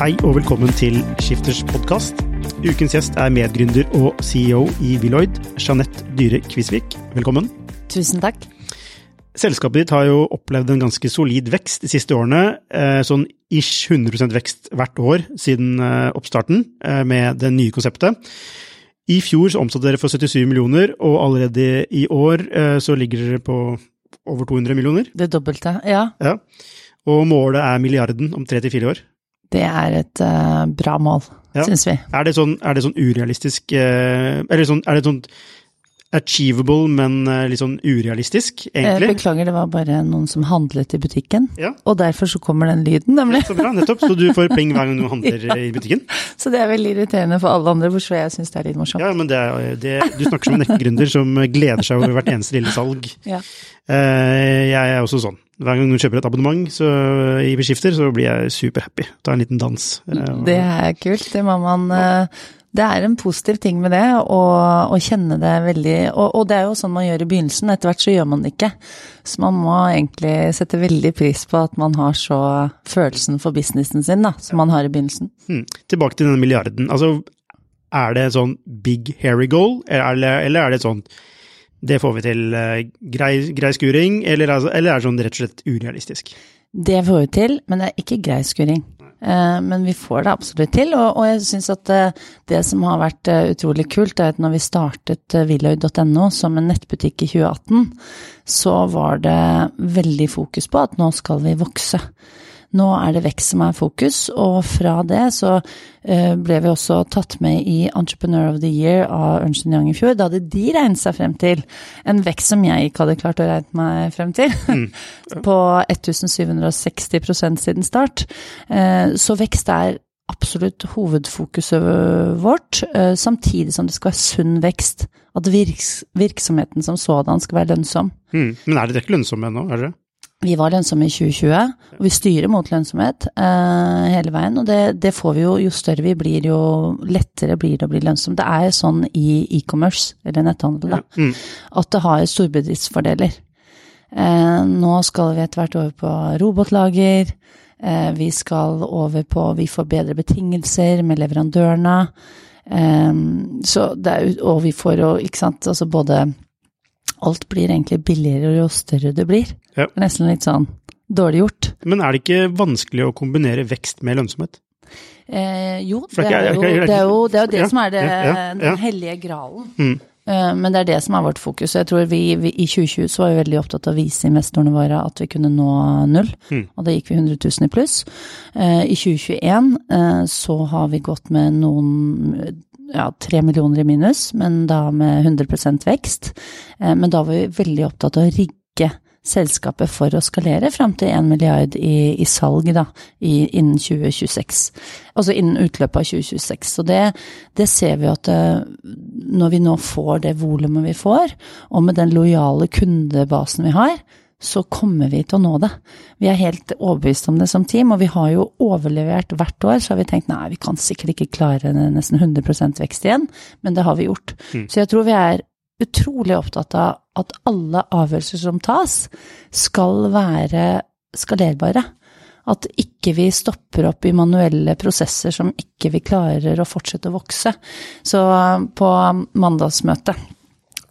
Hei og velkommen til Skifters podkast. Ukens gjest er medgründer og CEO i Willoyd, Jeanette Dyhre Kvisvik. Velkommen. Tusen takk. Selskapet ditt har jo opplevd en ganske solid vekst de siste årene. eh, Sånn ish 100% vekst hvert år siden eh, oppstarten eh, med det nye konseptet. I fjor så omsatte dere for 77 millioner, og allerede i år så ligger dere på over 200 millioner. Det dobbelte, ja. Ja. Og målet er milliarden om tre til fire år. Det er et uh, bra mål, Ja. syns vi. Er det sånn, er det sånn urealistisk eh, Eller sånn, er det sånn achievable, men eh, litt sånn urealistisk, egentlig. egentlig? Beklager, det var bare noen som handlet i butikken. Ja. Og derfor så kommer den lyden, nemlig. Så bra, nettopp. Så du får pling hver gang du handler ja. i butikken? Så det er veldig irriterende for alle andre, bortsett jeg syns det er litt morsomt. Ja, men det, det, du snakker som en ekte som gleder seg over hvert eneste lille salg. Ja. Eh, jeg er også sånn. Hver gang noen kjøper et abonnement så, i Beskifter, så blir jeg superhappy. Ta en liten dans. Eh, Det er kult. Det må man Det er en positiv ting med det, å, kjenne det veldig og, og det er jo sånn man gjør i begynnelsen. Etter hvert så gjør man det ikke. Så man må egentlig sette veldig pris på at man har så følelsen for businessen sin, da, som man har i begynnelsen. Hmm. Tilbake til denne milliarden. Altså, er det sånn big hairy goal, eller, eller er det sånn det får vi til eh, grei, grei skuring, eller, altså, eller er det sånn rett og slett urealistisk? Det får vi til, men det er ikke grei skuring. Eh, Men vi får det absolutt til, og, jeg syns at eh, det som har vært eh, utrolig kult, er at når vi startet Willoy.no som en nettbutikk i 2018, så var det veldig fokus på at nå skal vi vokse. Nå er det vekst som er fokus, og fra det så eh, ble vi også tatt med i Entrepreneur of the Year av Ernst Young i fjor. Da hadde de regnet seg frem til en vekst som jeg ikke hadde klart å regne meg frem til, på 1760% siden start. Eh, Så vekst er absolutt hovedfokuset vårt, eh, samtidig som det skal være sunn vekst. At virks virksomheten som sådan skal være lønnsom. Mm. Men er dere ikke lønnsomme ennå, er dere? Vi var lønnsomme i 2020, og vi styrer mot lønnsomhet eh, hele veien. Og det, det får vi jo, jo større vi blir, jo lettere blir det å bli lønnsom. Det er sånn i e-commerce, eller netthandel, da, Mm. at det har storbedriftsfordeler. Eh, nå skal vi etter hvert over på robotlager. Eh, vi skal over på Vi får bedre betingelser med leverandørene. Eh, så det er, og vi får jo, ikke sant, altså både Alt blir egentlig billigere jo større det blir. Ja. Det er nesten litt sånn dårlig gjort. Men er det ikke vanskelig å kombinere vekst med lønnsomhet? Eh, jo, det er jo det, er jo, det, er det som er det, den hellige gralen. Mm. Eh, Men det er det som er vårt fokus. Jeg tror vi, vi I 2020 så var vi veldig opptatt av å vise investorene våre at vi kunne nå null, Mm. og da gikk vi 100 000 i pluss. Eh, I 2021 eh, så har vi gått med noen ja, tre millioner i minus, men da med 100 vekst. Eh, Men da var vi veldig opptatt av å rigge selskapet for å skalere fram til 1 milliard i, i salg da, i, innen 2026. Altså innen utløpet av 2026. Så det, det ser vi at eh, når vi nå får det volumet vi får, og med den lojale kundebasen vi har, så kommer vi til å nå det. Vi er helt overbevist om det som team, og vi har jo overlevert hvert år. Så har vi tenkt nei, vi kan sikkert ikke klare nesten 100% vekst igjen, men det har vi gjort. Så jeg tror vi er utrolig opptatt av at alle avgjørelser som tas, skal være skalerbare. At ikke vi stopper opp i manuelle prosesser som ikke vi klarer å fortsette å vokse. Så på mandagsmøtet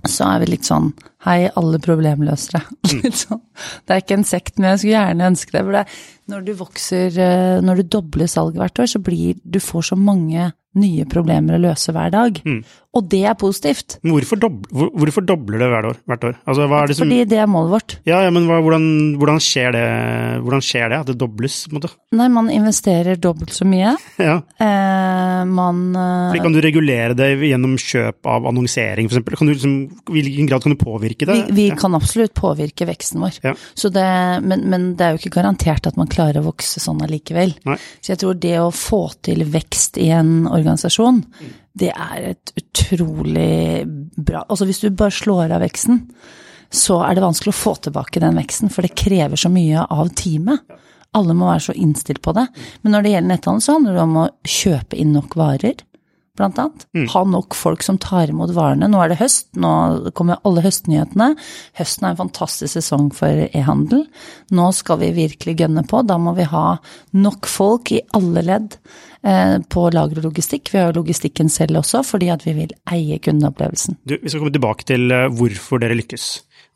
så er vi litt sånn Hei, alle problemløsere. Sånn. Det er ikke en sekt, men jeg skulle gjerne ønske det. For det, når du vokser, eh, når du dobler salget hvert år, så blir du får så mange nye problemer å løse hver dag. Mm. Og det er positivt. Men Hvorfor, dob hvor, hvorfor dobler det hvert år? Hvert år? Altså, det som Fordi det er målet vårt. Ja, ja men hva, hvordan, hvordan, skjer det, hvordan skjer det? At det dobles, på en måte? Nei, man investerer dobbelt så mye. Ja. Eh, man eh, Fordi kan du regulere det gjennom kjøp av annonsering, f.eks.? Kan du liksom, I hvilken grad kan du påvirke det? Vi, vi ja. kan absolutt påvirke veksten vår, Ja. så det, men, men det er jo ikke garantert at man klarer å vokse sånn allikevel. Så jeg tror det å få til vekst i en organisasjon, det er et utrolig bra Altså hvis du bare slår av veksten, så er det vanskelig å få tilbake den veksten, for det krever så mye av teamet. Alle må være så innstilt på det. Men når det gjelder netthandel, så handler det om å kjøpe inn nok varer blant annet. Ha nok folk som tar imot varene. Nå er det høst, nå kommer alle høstnyhetene. Høsten er en fantastisk sesong for e-handel. Nå skal vi virkelig gønne på. Da må vi ha nok folk i alle ledd eh, på lager og logistikk. Vi har jo logistikken selv også, fordi at vi vil eie kundeopplevelsen. Du, vi skal komme tilbake til eh, hvorfor dere lykkes.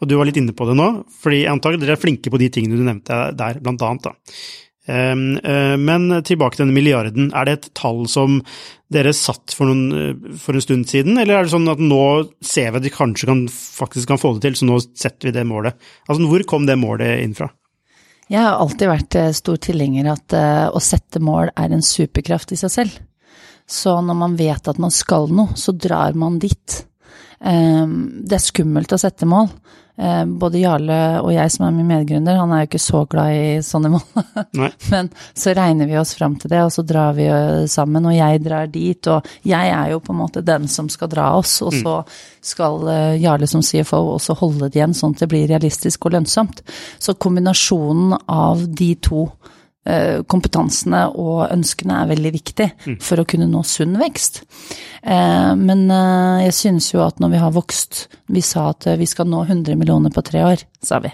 Og du var litt inne på det nå, fordi jeg antar dere er flinke på de tingene du nevnte der, blant annet. Da. Um, uh, men tilbake til denne milliarden. Er det et tall som dere satt for, noen, uh, for en stund siden, eller er det sånn at nå ser vi at vi kanskje kan, faktisk kan få det til, så nå setter vi det målet? Altså, hvor kom det målet inn fra? Jeg har alltid vært eh, stor tilhenger at eh, å sette mål er en superkraft i seg selv. Så når man vet at man skal noe, så drar man dit. Um, det er skummelt å sette mål. Eh, både Jarle og jeg som er min medgründer, han er jo ikke så glad i sånne mål. Nei. Men så regner vi oss fram til det, og så drar vi sammen, og jeg drar dit. Og jeg er jo på en måte den som skal dra oss, og så skal eh, Jarle som CFO også holde det igjen, sånn at det blir realistisk og lønnsomt. Så kombinasjonen av de to eh, kompetansene og ønskene er veldig viktig for å kunne nå sunn vekst. Eh, Men eh, jeg synes jo at når vi har vokst Vi sa at eh, vi skal nå 100 millioner på tre år, sa vi.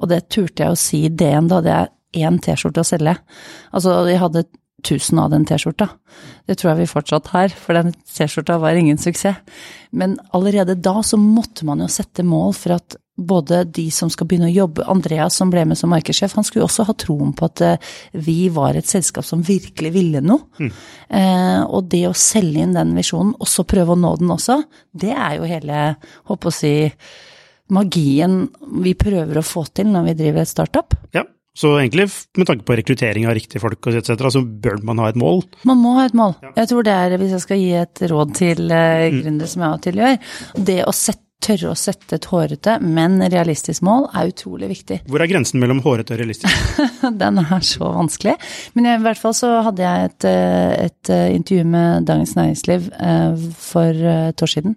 Og det turte jeg å si i DN, da hadde jeg én T-skjorte å selge. Altså, jeg hadde 1000 av den T-skjorta. Det tror jeg vi fortsatt har, for den T-skjorta var ingen suksess. Men allerede da så måtte man jo sette mål for at både de som skal begynne å jobbe, Andreas som ble med som markedssjef, han skulle også ha troen på at eh, vi var et selskap som virkelig ville noe. Eh, og det å selge inn den visjonen, og så prøve å nå den også, det er jo hele, håper å si, magien vi prøver å få til når vi driver et startup. Ja, så egentlig med tanke på rekruttering av riktige folk og etc., så bør man ha et mål. Man må ha et mål. Jeg tror det er, hvis jeg skal gi et råd til uh, gründere som jeg av og til gjør, det å sette, tørre å sette et hårete, men realistisk mål er utrolig viktig. Hvor er grensen mellom hårete og realistisk? Den er så vanskelig. Men i hvert fall så hadde jeg et, eh, et eh, intervju med Dagens Næringsliv eh, for et år siden.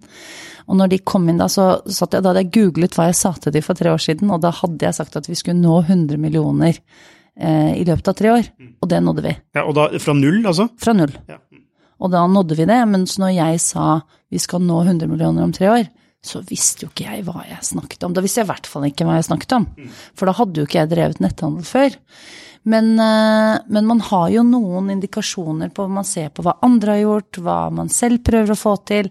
Og når de kom inn da, så satt jeg, da hadde jeg googlet hva jeg sa til de for tre år siden, og da hadde jeg sagt at vi skulle nå 100 millioner eh, i løpet av tre år. Og det nådde vi. Ja, og da fra null, altså? Fra null. Ja. Og da nådde vi det, mens når jeg sa vi skal nå 100 millioner om tre år, så visste jo ikke jeg hva jeg snakket om. Da visste jeg i hvert fall ikke hva jeg snakket om. For da hadde jo ikke jeg drevet netthandel før. Men, eh, men man har jo noen indikasjoner på Man ser på hva andre har gjort, hva man selv prøver å få til.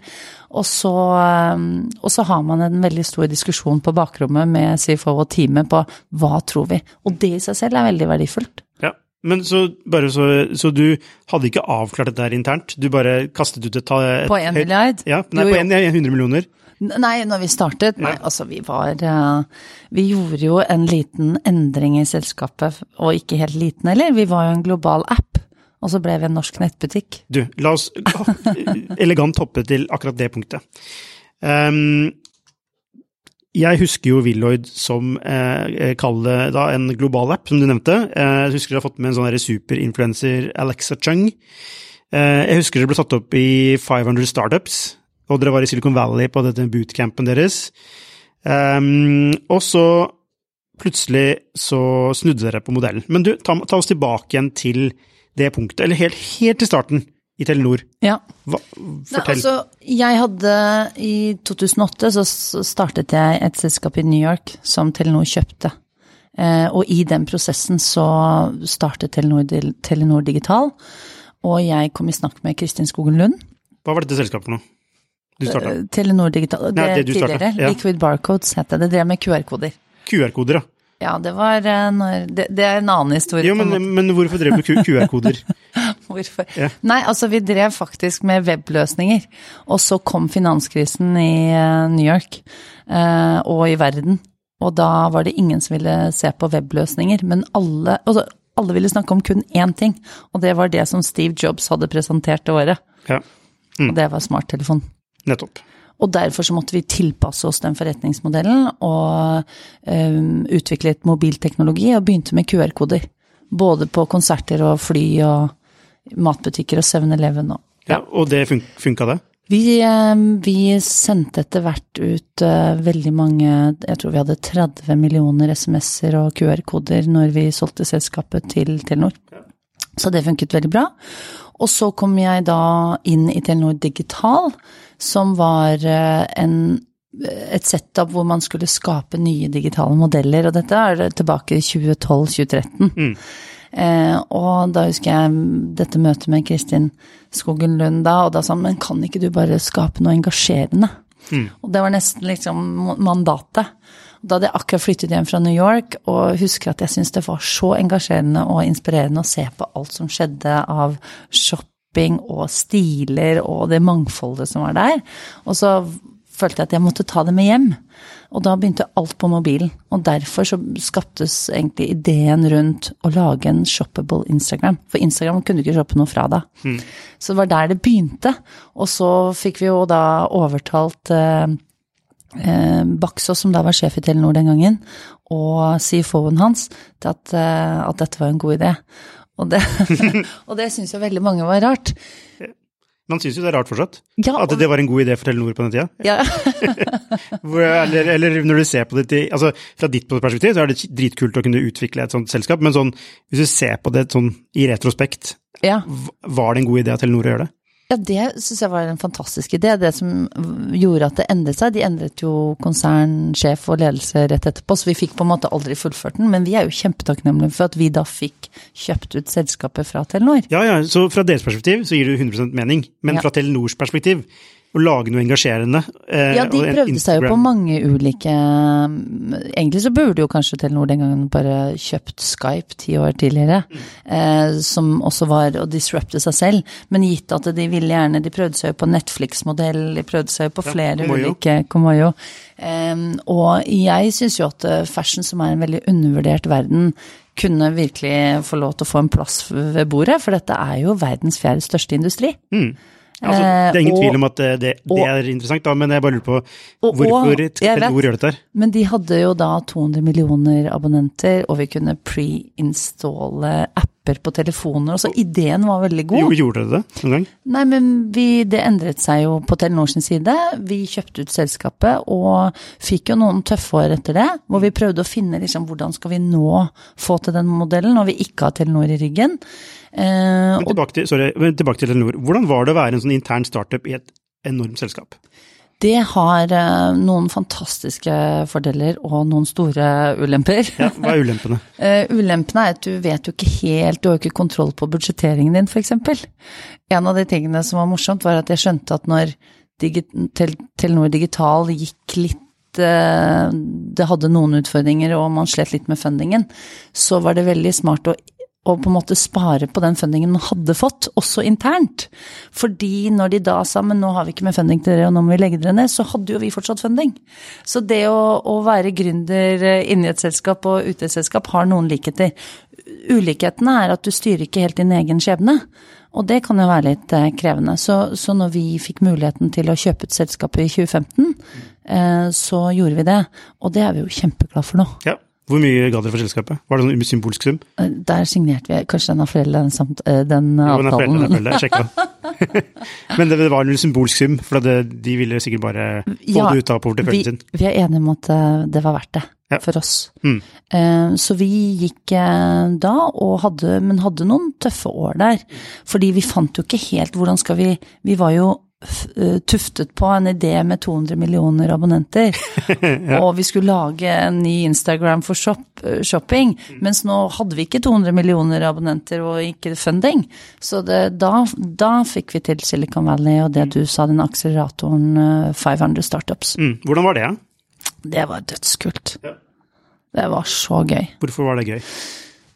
Og så, eh, og så har man en veldig stor diskusjon på bakrommet med CFO og teamet på hva tror vi. Og det i seg selv er veldig verdifullt. Ja. Men så, så, så du hadde ikke avklart dette her internt? Du bare kastet ut et, et På én milliard? Ja, nei, Jo, på jo. en, ja, 100 millioner. Nei, når vi startet, nei, altså vi var eh, Vi gjorde jo en liten endring i selskapet, og ikke helt liten heller. Vi var jo en global app, og så ble vi en norsk nettbutikk. Du, la oss elegant hoppe til akkurat det punktet. Um, jeg husker jo Willoid som eh, kall det da en global app, som du nevnte. Eh, jeg husker dere har fått med en sånn superinfluencer, Alexa Chung. Eh, jeg husker det ble satt opp i 500 Startups, og dere var i Silicon Valley på dette bootcampen deres. Um, og så plutselig så snudde dere på modellen. Men du, ta, ta oss tilbake igjen til det punktet, eller helt, helt til starten i Telenor. Ja. Hva, Nei, altså, jeg hadde I 2008 så startet jeg et selskap i New York som Telenor kjøpte. Eh, og i den prosessen så startet Telenor, Telenor Digital, og jeg kom i snakk med Kristin Skogen Lund. Hva var dette selskapet for noe? Du starta. Eh, Telenor Digital. Det, Nei, det du startet, tidligere. ja. Liquid Barcodes het det. Det drev med QR-koder. QR-koder, da. Ja, det var eh, når det, det er en annen historie. Jo, men, men hvorfor drev du QR-koder? Hvorfor? Ja. Nei, altså vi drev faktisk med webløsninger. Og så kom finanskrisen i eh, New York eh, og i verden. Og da var det ingen som ville se på webløsninger. Men alle, altså, alle ville snakke om kun én ting, og det var det som Steve Jobs hadde presentert det året. Ja, Og det var smarttelefon. Nettopp. Og derfor så måtte vi tilpasse oss den forretningsmodellen og utvikle utviklet mobilteknologi og begynte med QR-koder. Både på konserter og fly og matbutikker og 7-Eleven og Ja, og det fun funka, det? vi, eh, vi sendte etter hvert ut eh, veldig mange, jeg tror vi hadde 30 millioner SMS-er og QR-koder når vi solgte selskapet til Telenor. Så det funket veldig bra. Og så kom jeg da inn i Telenor Digital, som var eh, en, et setup hvor man skulle skape nye digitale modeller, og dette er tilbake i 2012-2013. Eh, og da husker jeg dette møtet med Kristin Skogen Lund da, og da sa han, men kan ikke du bare skape noe engasjerende? Og det var nesten liksom mandatet. Da hadde jeg akkurat flyttet hjem fra New York, og husker at jeg syntes det var så engasjerende og inspirerende å se på alt som skjedde av shopping og stiler og det mangfoldet som var der. Og så følte jeg at jeg måtte ta det med hjem. Og da begynte alt på mobilen. Og derfor så skaptes egentlig ideen rundt å lage en shoppable Instagram. For Instagram kunne du ikke shoppe noe fra da. Så det var der det begynte. Og så fikk vi jo da overtalt eh, Baksås, som da var sjef i Telenor den gangen, og CFO-en hans, til at, eh, at dette var en god idé. Og det, og det syns jo veldig mange var rart. Man syns jo det er rart fortsatt. Ja, At det var en god idé for Telenor på den tida. Ja, Eller, eller når du ser på det til, altså Fra ditt perspektiv så er det dritkult å kunne utvikle et sånt selskap, men sånn, hvis du ser på det sånn i retrospekt, ja. var det en god idé av Telenor å gjøre det? Ja, det syns jeg var en fantastisk idé. Det som gjorde at det endret seg, de endret jo konsernsjef og ledelse rett etterpå, så vi fikk på en måte aldri fullført den. Men vi er jo kjempetakknemlige for at vi da fikk kjøpt ut selskapet fra Telenor. Ja, ja, så fra deres perspektiv så gir det 100% mening, men Ja. fra Telenors perspektiv, å lage noe engasjerende eh, Ja, de prøvde seg jo på mange ulike Egentlig så burde jo kanskje Telenor den gangen bare kjøpt Skype ti år tidligere, eh, som også var å disrupte seg selv. Men gitt at de ville gjerne De prøvde seg jo på Netflix-modell, de prøvde seg jo på Ja, flere Komoyo. ulike Komoyo. Eh, og jeg syns jo at eh, fashion, som er en veldig undervurdert verden, kunne virkelig få lov til å få en plass ved bordet, for dette er jo verdens fjerde største industri. Altså, det er ingen Eh, og- tvil om at eh, det, det og- er interessant, da, men jeg bare lurer på hvorfor. Telenor gjør dette her. Men de hadde jo da 200 millioner abonnenter, og vi kunne pre-installe apper på telefoner, så ideen var veldig god. Jo, gjorde dere det noen gang? Nei, men vi, det endret seg jo på Telenor sin side. Vi kjøpte ut selskapet og fikk jo noen tøffe år etter det, hvor vi prøvde å finne liksom hvordan skal vi nå få til den modellen når vi ikke har Telenor i ryggen. Eh, Men tilbake til, sorry, men tilbake til Telenor. Hvordan var det å være en sånn intern startup i et enormt selskap? Det har eh, noen fantastiske fordeler og noen store ulemper. Ja, hva er ulempene? Uh, ulempene er at du vet jo ikke helt, du har jo ikke kontroll på budsjetteringen din, f.eks. En av de tingene som var morsomt, var at jeg skjønte at når digi tel Telenor Digital gikk litt eh, Det hadde noen utfordringer, og man slet litt med fundingen, så var det veldig smart å å på en måte spare på den fundingen man hadde fått, også internt. Fordi når de da sa men nå har vi ikke mer funding til dere, og nå må vi legge dere ned, så hadde jo vi fortsatt funding. Så det å, å være gründer eh, inni et selskap og ute i et selskap har noen likheter. Ulikhetene er at du styrer ikke helt din egen skjebne. Og det kan jo være litt eh, krevende. Så, så når vi fikk muligheten til å kjøpe ut selskapet i 2015, eh, så gjorde vi det. Og det er vi jo kjempeglad for nå. Ja. Hvor mye ga dere for selskapet? Var det sånn symbolsk sum? Eh, Der signerte vi Kanskje den har foreldrene den, samt, eh, den Jo, avtalen. foreldre, den er foreldre, jeg sjekka. Men det, var en symbolsk sum, for det, de ville sikkert bare få Ja, det ut av porteføljen sin. vi er enige om at eh, det var verdt det Ja. for oss. Mm. Så vi gikk da, og hadde, men hadde noen tøffe år der. Fordi vi fant jo ikke helt hvordan skal vi Vi var jo tuftet på en idé med 200 millioner abonnenter, og vi skulle lage en ny Instagram for shop, eh, shopping, mens nå hadde vi ikke 200 millioner abonnenter og ikke funding. Så det, da, da fikk vi til Silicon Valley og det du sa, den akseleratoren eh, 500 Startups. Mm. Hvordan var det? Det var dødskult. Ja. Det var så gøy. Hvorfor var det gøy?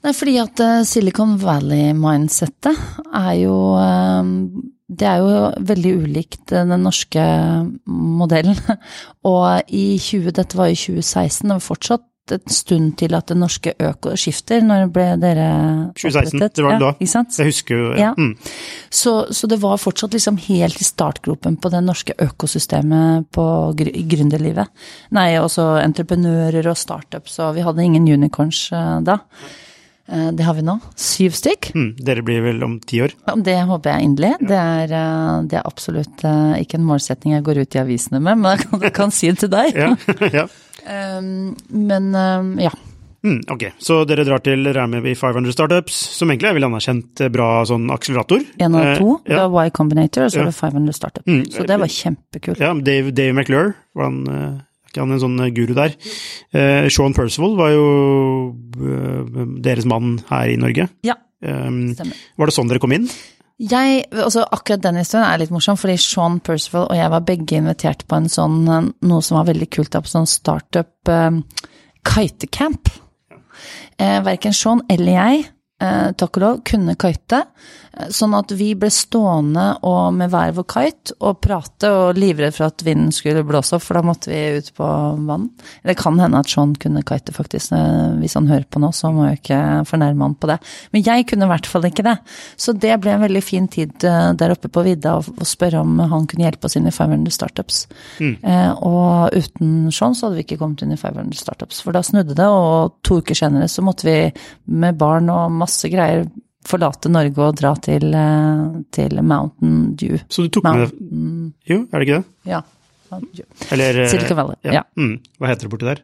Nei, fordi at eh, Silicon Valley-mindsettet er jo eh, Det er jo veldig ulikt eh, den norske modellen. Og i 20, dette var i 2016, det var fortsatt en stund til at det norske øko skifter. Når ble dere 2016, opprettet? det var det da. Ja, ikke sant? Jeg husker jo Ja. Mm. Så, så det var fortsatt liksom helt i startgropen på det norske økosystemet på gr- gründerlivet. Nei, også entreprenører og startups, og vi hadde ingen unicorns eh, da. Eh, det har vi nå. Syv stykk. Mm. Dere blir vel om ti år? Det håper jeg inderlig. Det, er, eh, det er absolutt eh, ikke en målsetting jeg går ut i avisene med, men jeg kan, kan si det til deg. Ja. ja. Men ja. Mm, ok, så dere drar til Ramy 500 Startups, som egentlig er vel anerkjent eh, bra sånn akselerator. En av to. Eh, to. Det var Y Combinator, og så Ja. var det 500 Startups. Mm. Så det var kjempekult. ja, Dave, Dave McClure, eh, er ikke han en sånn eh, guru der? Eh, Sean Percival var jo eh, deres mann her i Norge. Ja, Um, stemmer. var det sånn dere kom inn? Jeg, altså Akkurat den historien er litt morsom, fordi Sean Percival og jeg var begge invitert på en sånn, noe som var veldig kult, da, på sånn startup eh, kitecamp. Eh, verken Sean eller jeg, takk og lov, kunne kite. eh, Sånn at vi ble stående og med hver vår kite og prate og livredd for at vinden skulle blåse opp, for da måtte vi ut på vann. Det kan hende at Sean kunne kite, faktisk. eh, Hvis han hører på nå, så må jeg ikke fornærme han på det. Men jeg kunne i hvert fall ikke det. Så det ble en veldig fin tid eh, der oppe på vidda å spørre om han kunne hjelpe oss inn i 500 Startups. Eh, og uten Sean så hadde vi ikke kommet inn i 500 Startups, for da snudde det, og to uker senere så måtte vi med barn og masse greier forlate Norge og dra til, eh, til Mountain Dew. Så du tok med deg Jo, er det ikke det? ja. Eller eh, Silicon Valley. Ja. Mm. Hva heter det borti der?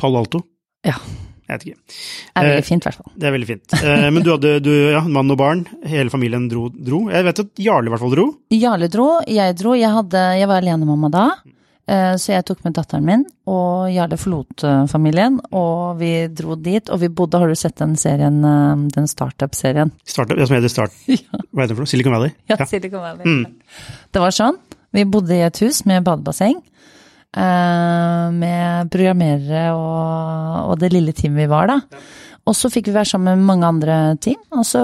Palo Alto? ja. Jeg vet ikke. Det er Eh, veldig fint, i hvert fall. Det er veldig fint. Eh, men du hadde du, ja, mann og barn, hele familien dro, dro. Jeg vet at Jarle i hvert fall dro. Jarle dro, jeg dro. Jeg, hadde, jeg var alenemamma da, eh, så jeg tok med datteren min. Og Jarle forlot eh, familien, og vi dro dit. Og vi bodde Har du sett den serien, eh, den startup-serien? Startup, ja, som heter Start... Hva heter det for noe? Silicon Valley? Ja, Silicon Valley. Det var sånn. Vi bodde i et hus med badebasseng. eh, med programmerere og, og det lille teamet vi var da. Og så fikk vi være sammen med mange andre team. Og så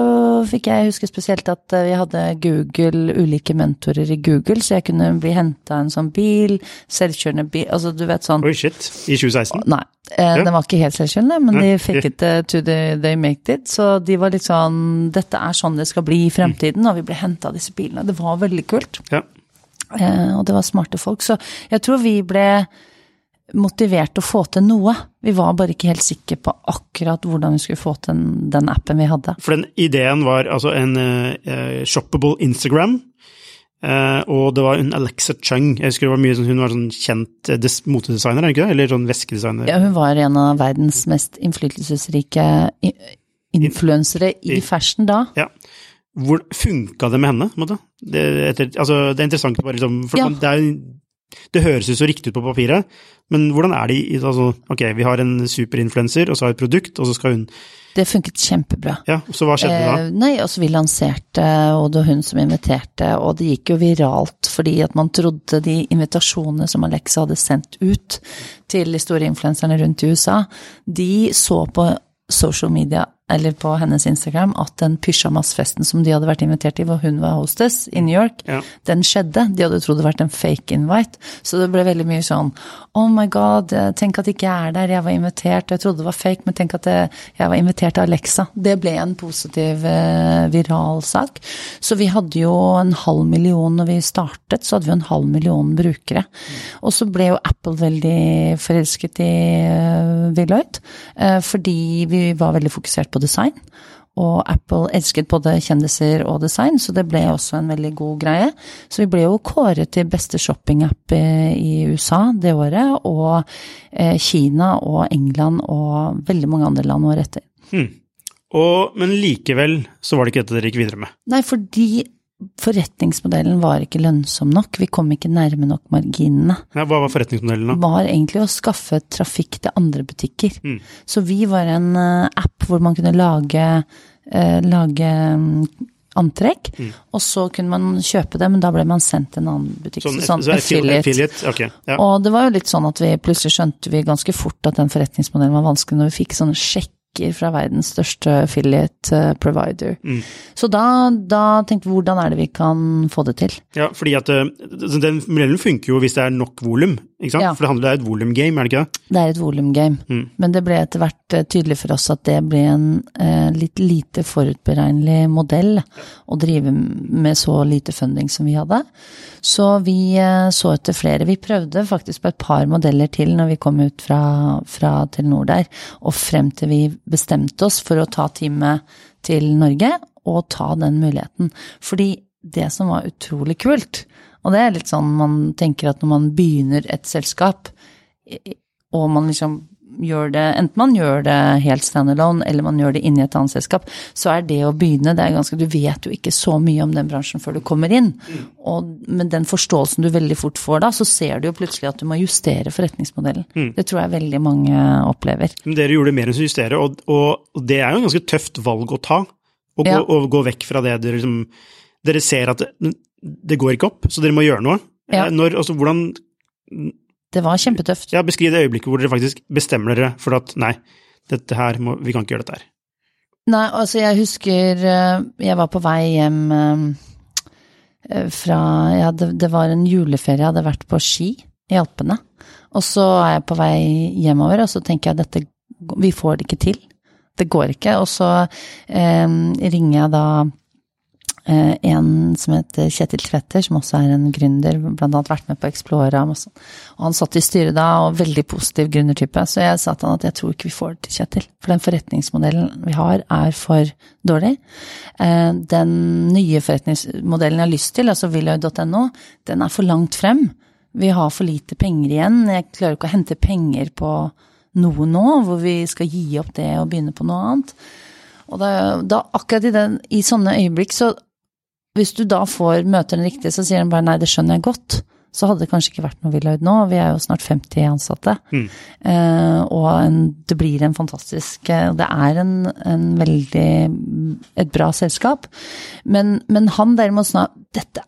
fikk jeg huske spesielt at eh, vi hadde Google, ulike mentorer i Google, så jeg kunne bli henta en sånn bil, selvkjørende bil, altså du vet sånn Oi, shit. I 2016? Nei, eh, den var ikke helt selvkjørende, men de fikk it eh, to the, they make it. Så de var litt sånn Dette er sånn det skal bli i fremtiden, og vi ble henta av disse bilene. Det var veldig kult. Ja. Eh, og det var smarte folk. Så jeg tror vi ble motivert til å få til noe. Vi var bare ikke helt sikre på akkurat hvordan vi skulle få til den, appen vi hadde. For den ideen var altså en uh, shoppable Instagram. Uh, og det var en Alexa Chung. Jeg husker det var mye sånn, Hun var sånn kjent eh, des- motedesigner, er ikke det? Eller sånn veskedesigner. Ja, hun var en av verdens mest innflytelsesrike influensere i fashion da. Ja. Hvor funka det med henne? Det, etter, altså, det er interessant bare liksom, for Ja. man- det, er, det høres jo så riktig ut på papiret, men hvordan er det i altså, Ok, vi har en superinfluenser, og så har vi et produkt, og så skal hun Det funket kjempebra. Ja, så hva skjedde da? Eh, nei, altså vi lanserte, og det var hun som inviterte, og det gikk jo viralt fordi at man trodde de invitasjonene som Alexa hadde sendt ut til de store influenserne rundt i USA, de så på social media eller på hennes Instagram at den pysjamasfesten som de hadde vært invitert til, hvor hun var hostess i New York, Ja. den skjedde. De hadde trodd det vært en fake invite. Så det ble veldig mye sånn Oh my god, eh, tenk at ikke jeg er der, jeg var invitert. Jeg trodde det var fake, men tenk at jeg, jeg var invitert av Alexa. Det ble en positiv eh, viral sak. Så vi hadde jo en halv million når vi startet, så hadde vi en halv million brukere. Og så ble jo Apple veldig forelsket i Willoyd, eh, fordi vi var veldig fokusert på design. Og Apple elsket både kjendiser og design, så det ble også en veldig god greie. Så vi ble jo kåret til beste shoppingapp i i USA det året, og eh, Kina og England og veldig mange andre land året etter. Og, men likevel så var det ikke dette dere gikk videre med. Nei, fordi forretningsmodellen var ikke lønnsom nok. Vi kom ikke nærme nok marginene. Ja, hva var forretningsmodellen da? var egentlig å skaffe trafikk til andre butikker. Mm. Så vi var en eh, app hvor man kunne lage, eh, lage mm, antrekk, Mm. og så kunne man kjøpe det, men da ble man sendt til en annen butikk. Sånn, sånn så affiliate. affiliate. Okay, ja. Og det var jo litt sånn at vi plutselig skjønte vi ganske fort at den forretningsmodellen var vanskelig når vi fikk sånne sjekker fra verdens største affiliate eh, provider. Mm. Så da, da tenkte vi hvordan er det vi kan få det til? ja, fordi at eh, den modellen funker jo hvis det er nok volum, ikke sant? Ja. For det handler om et volumgame, er det ikke det? Det er et volumgame. Mm. Men det ble etter hvert eh, tydelig for oss at det ble en eh, litt lite forutberegnelig modell å drive med så lite funding som vi hadde. Så vi eh, så etter flere. Vi prøvde faktisk på et par modeller til når vi kom ut fra, fra Telenor der, og frem til vi bestemte oss for å ta teamet til Norge og ta den muligheten. Fordi det som var utrolig kult, og det er litt sånn man tenker at når man begynner et selskap, og man liksom gjør det, enten man gjør det helt standalone, eller man gjør det inni et annet selskap, så er det å begynne, det er ganske, du vet jo ikke så mye om den bransjen før du kommer inn. Og med den forståelsen du veldig fort får da, så ser du jo plutselig at du må justere forretningsmodellen. Det tror jeg veldig mange opplever. Men dere gjorde mer enn å justere, og, og, det er jo en ganske tøft valg å ta. Å gå, Ja. gå, gå vekk fra det dere liksom Dere ser at det, går ikke opp, så dere må gjøre noe. Ja. Eh, Når, altså, hvordan Det var kjempetøft. Ja, beskriv det øyeblikket hvor dere faktisk bestemmer dere for at nei, dette her må, vi kan ikke gjøre dette her. Nei, altså jeg husker eh, jeg var på vei hjem eh, fra Ja, det, det var en juleferie, jeg hadde vært på ski i Alpene. Og så er jeg på vei hjemover, og så tenker jeg dette Vi får det ikke til. Det går ikke. Og så eh, ringer jeg da en som heter Kjetil Tvetter, som også er en gründer, blant annet vært med på Explora. Og. Han satt i styret da, og veldig positiv gründertype. Så jeg sa til han at jeg tror ikke vi får det til, Kjetil. For den forretningsmodellen vi har, er for dårlig. Eh, Den nye forretningsmodellen jeg har lyst til, altså Willoy.no, den er for langt frem. Vi har for lite penger igjen. Jeg klarer ikke å hente penger på noe nå, hvor vi skal gi opp det og begynne på noe annet. Og da, da akkurat i, den, i sånne øyeblikk, så hvis du da får møter den riktige, så sier den bare nei, det skjønner jeg godt. Så hadde det kanskje ikke vært noe Willoyd nå. Vi er jo snart 50 ansatte. Mm. Eh, og en, det blir en fantastisk eh, Det er en, en veldig et bra selskap. Men, men han derimot sa dette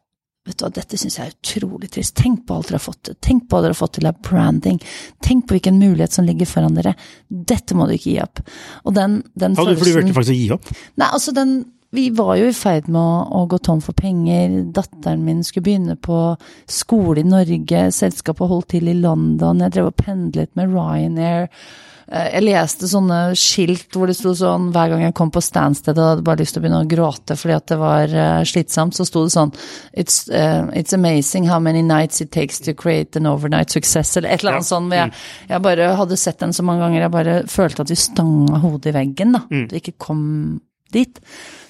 Vet du hva, dette syns jeg er utrolig trist. Tenk på alt dere har fått til. Tenk på hva dere har fått til av branding. Tenk på hvilken mulighet som ligger foran dere. Dette må du ikke gi opp. Og den, den Ja, du, vurderte faktisk å gi opp? Nei, altså den Vi var jo i ferd med å, å gå tom for penger. Datteren min skulle begynne på skole i Norge. Selskapet holdt til i London. Jeg drev og pendlet med Ryanair. Eh, Jeg leste sånne skilt hvor det sto sånn hver gang jeg kom på Stansted og hadde bare lyst til å begynne å gråte fordi at det var eh, slitsomt, så sto det sånn It's, uh, it's amazing how many nights it takes to create an overnight success, eller et eller annet Ja. sånt. Jeg, jeg bare hadde sett den så mange ganger, jeg bare følte at vi stanga hodet i veggen, da. At vi ikke kom dit.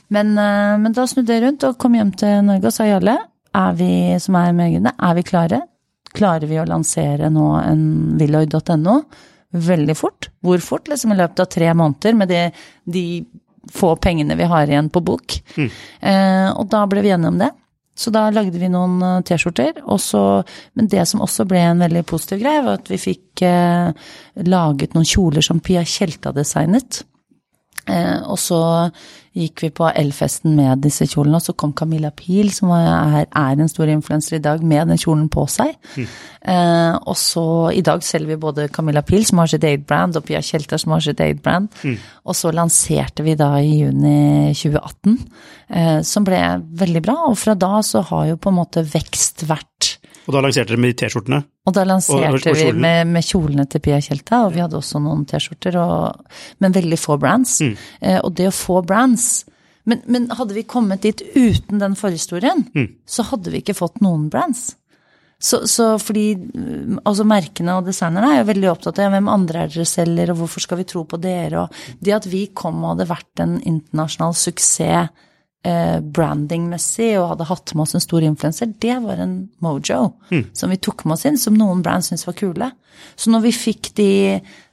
Men, eh, men da snudde jeg rundt og kom hjem til Norge og sa Jarle, er vi som er med egne, er vi klare? Klarer vi å lansere nå en Willoy.no veldig fort? Hvor fort? Liksom i løpet av tre måneder med de, de få pengene vi har igjen på bok. Eh, og da ble vi enige om det. Så da lagde vi noen eh, T-skjorter. Men det som også ble en veldig positiv greie, var at vi fikk eh, laget noen kjoler som Pia Tjelta designet. Eh, og så gikk vi på Elfesten med disse kjolene, og så kom Camilla Pil, som er, er en stor influenser i dag, med den kjolen på seg. Eh, og så i dag selger vi både Camilla Pil, som har sitt eget brand, og Pia Kjelter, som har sitt eget brand. Og så lanserte vi da i juni 2018, eh, som ble veldig bra. Og fra da så har jo på en måte vekst vært Og da lanserte dere med de T-skjortene? og da lanserte og vi med, med kjolene til Pia Tjelta, og vi hadde også noen T-skjorter, men veldig få brands. Mm. Eh, og det å få brands men, men hadde vi kommet dit uten den forhistorien, Mm. så hadde vi ikke fått noen brands. Så, så fordi mm, altså merkene og designerne er jo veldig opptatt av hvem andre er dere selger, og hvorfor skal vi tro på dere, og det at vi kom og hadde vært en internasjonal suksess brandingmessig og hadde hatt med oss en stor influenser, det var en mojo som vi tok med oss inn, som noen brands syntes var kule. Så når vi fikk de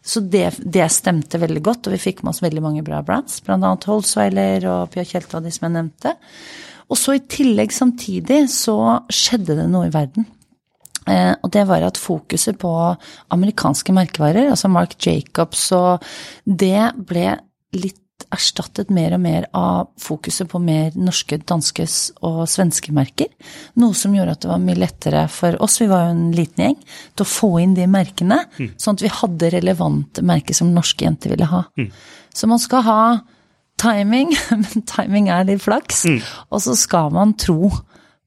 Så det, det stemte veldig godt, og vi fikk med oss veldig mange bra brands, annet Holzweiler og Pia Tjelta, de som jeg nevnte. Og så i tillegg samtidig så skjedde det noe i verden. Eh, og det var at fokuset på amerikanske merkevarer, altså Mark Jacobs og Det ble litt erstattet mer og mer av fokuset på mer norske, danske og svenske merker. Noe som gjorde at det var mye lettere for oss, vi var jo en liten gjeng, til å få inn de merkene. Mm. Sånn at vi hadde relevante merker som norske jenter ville ha. Mm. Så man skal ha timing, men timing er litt flaks. Mm. Og så skal man tro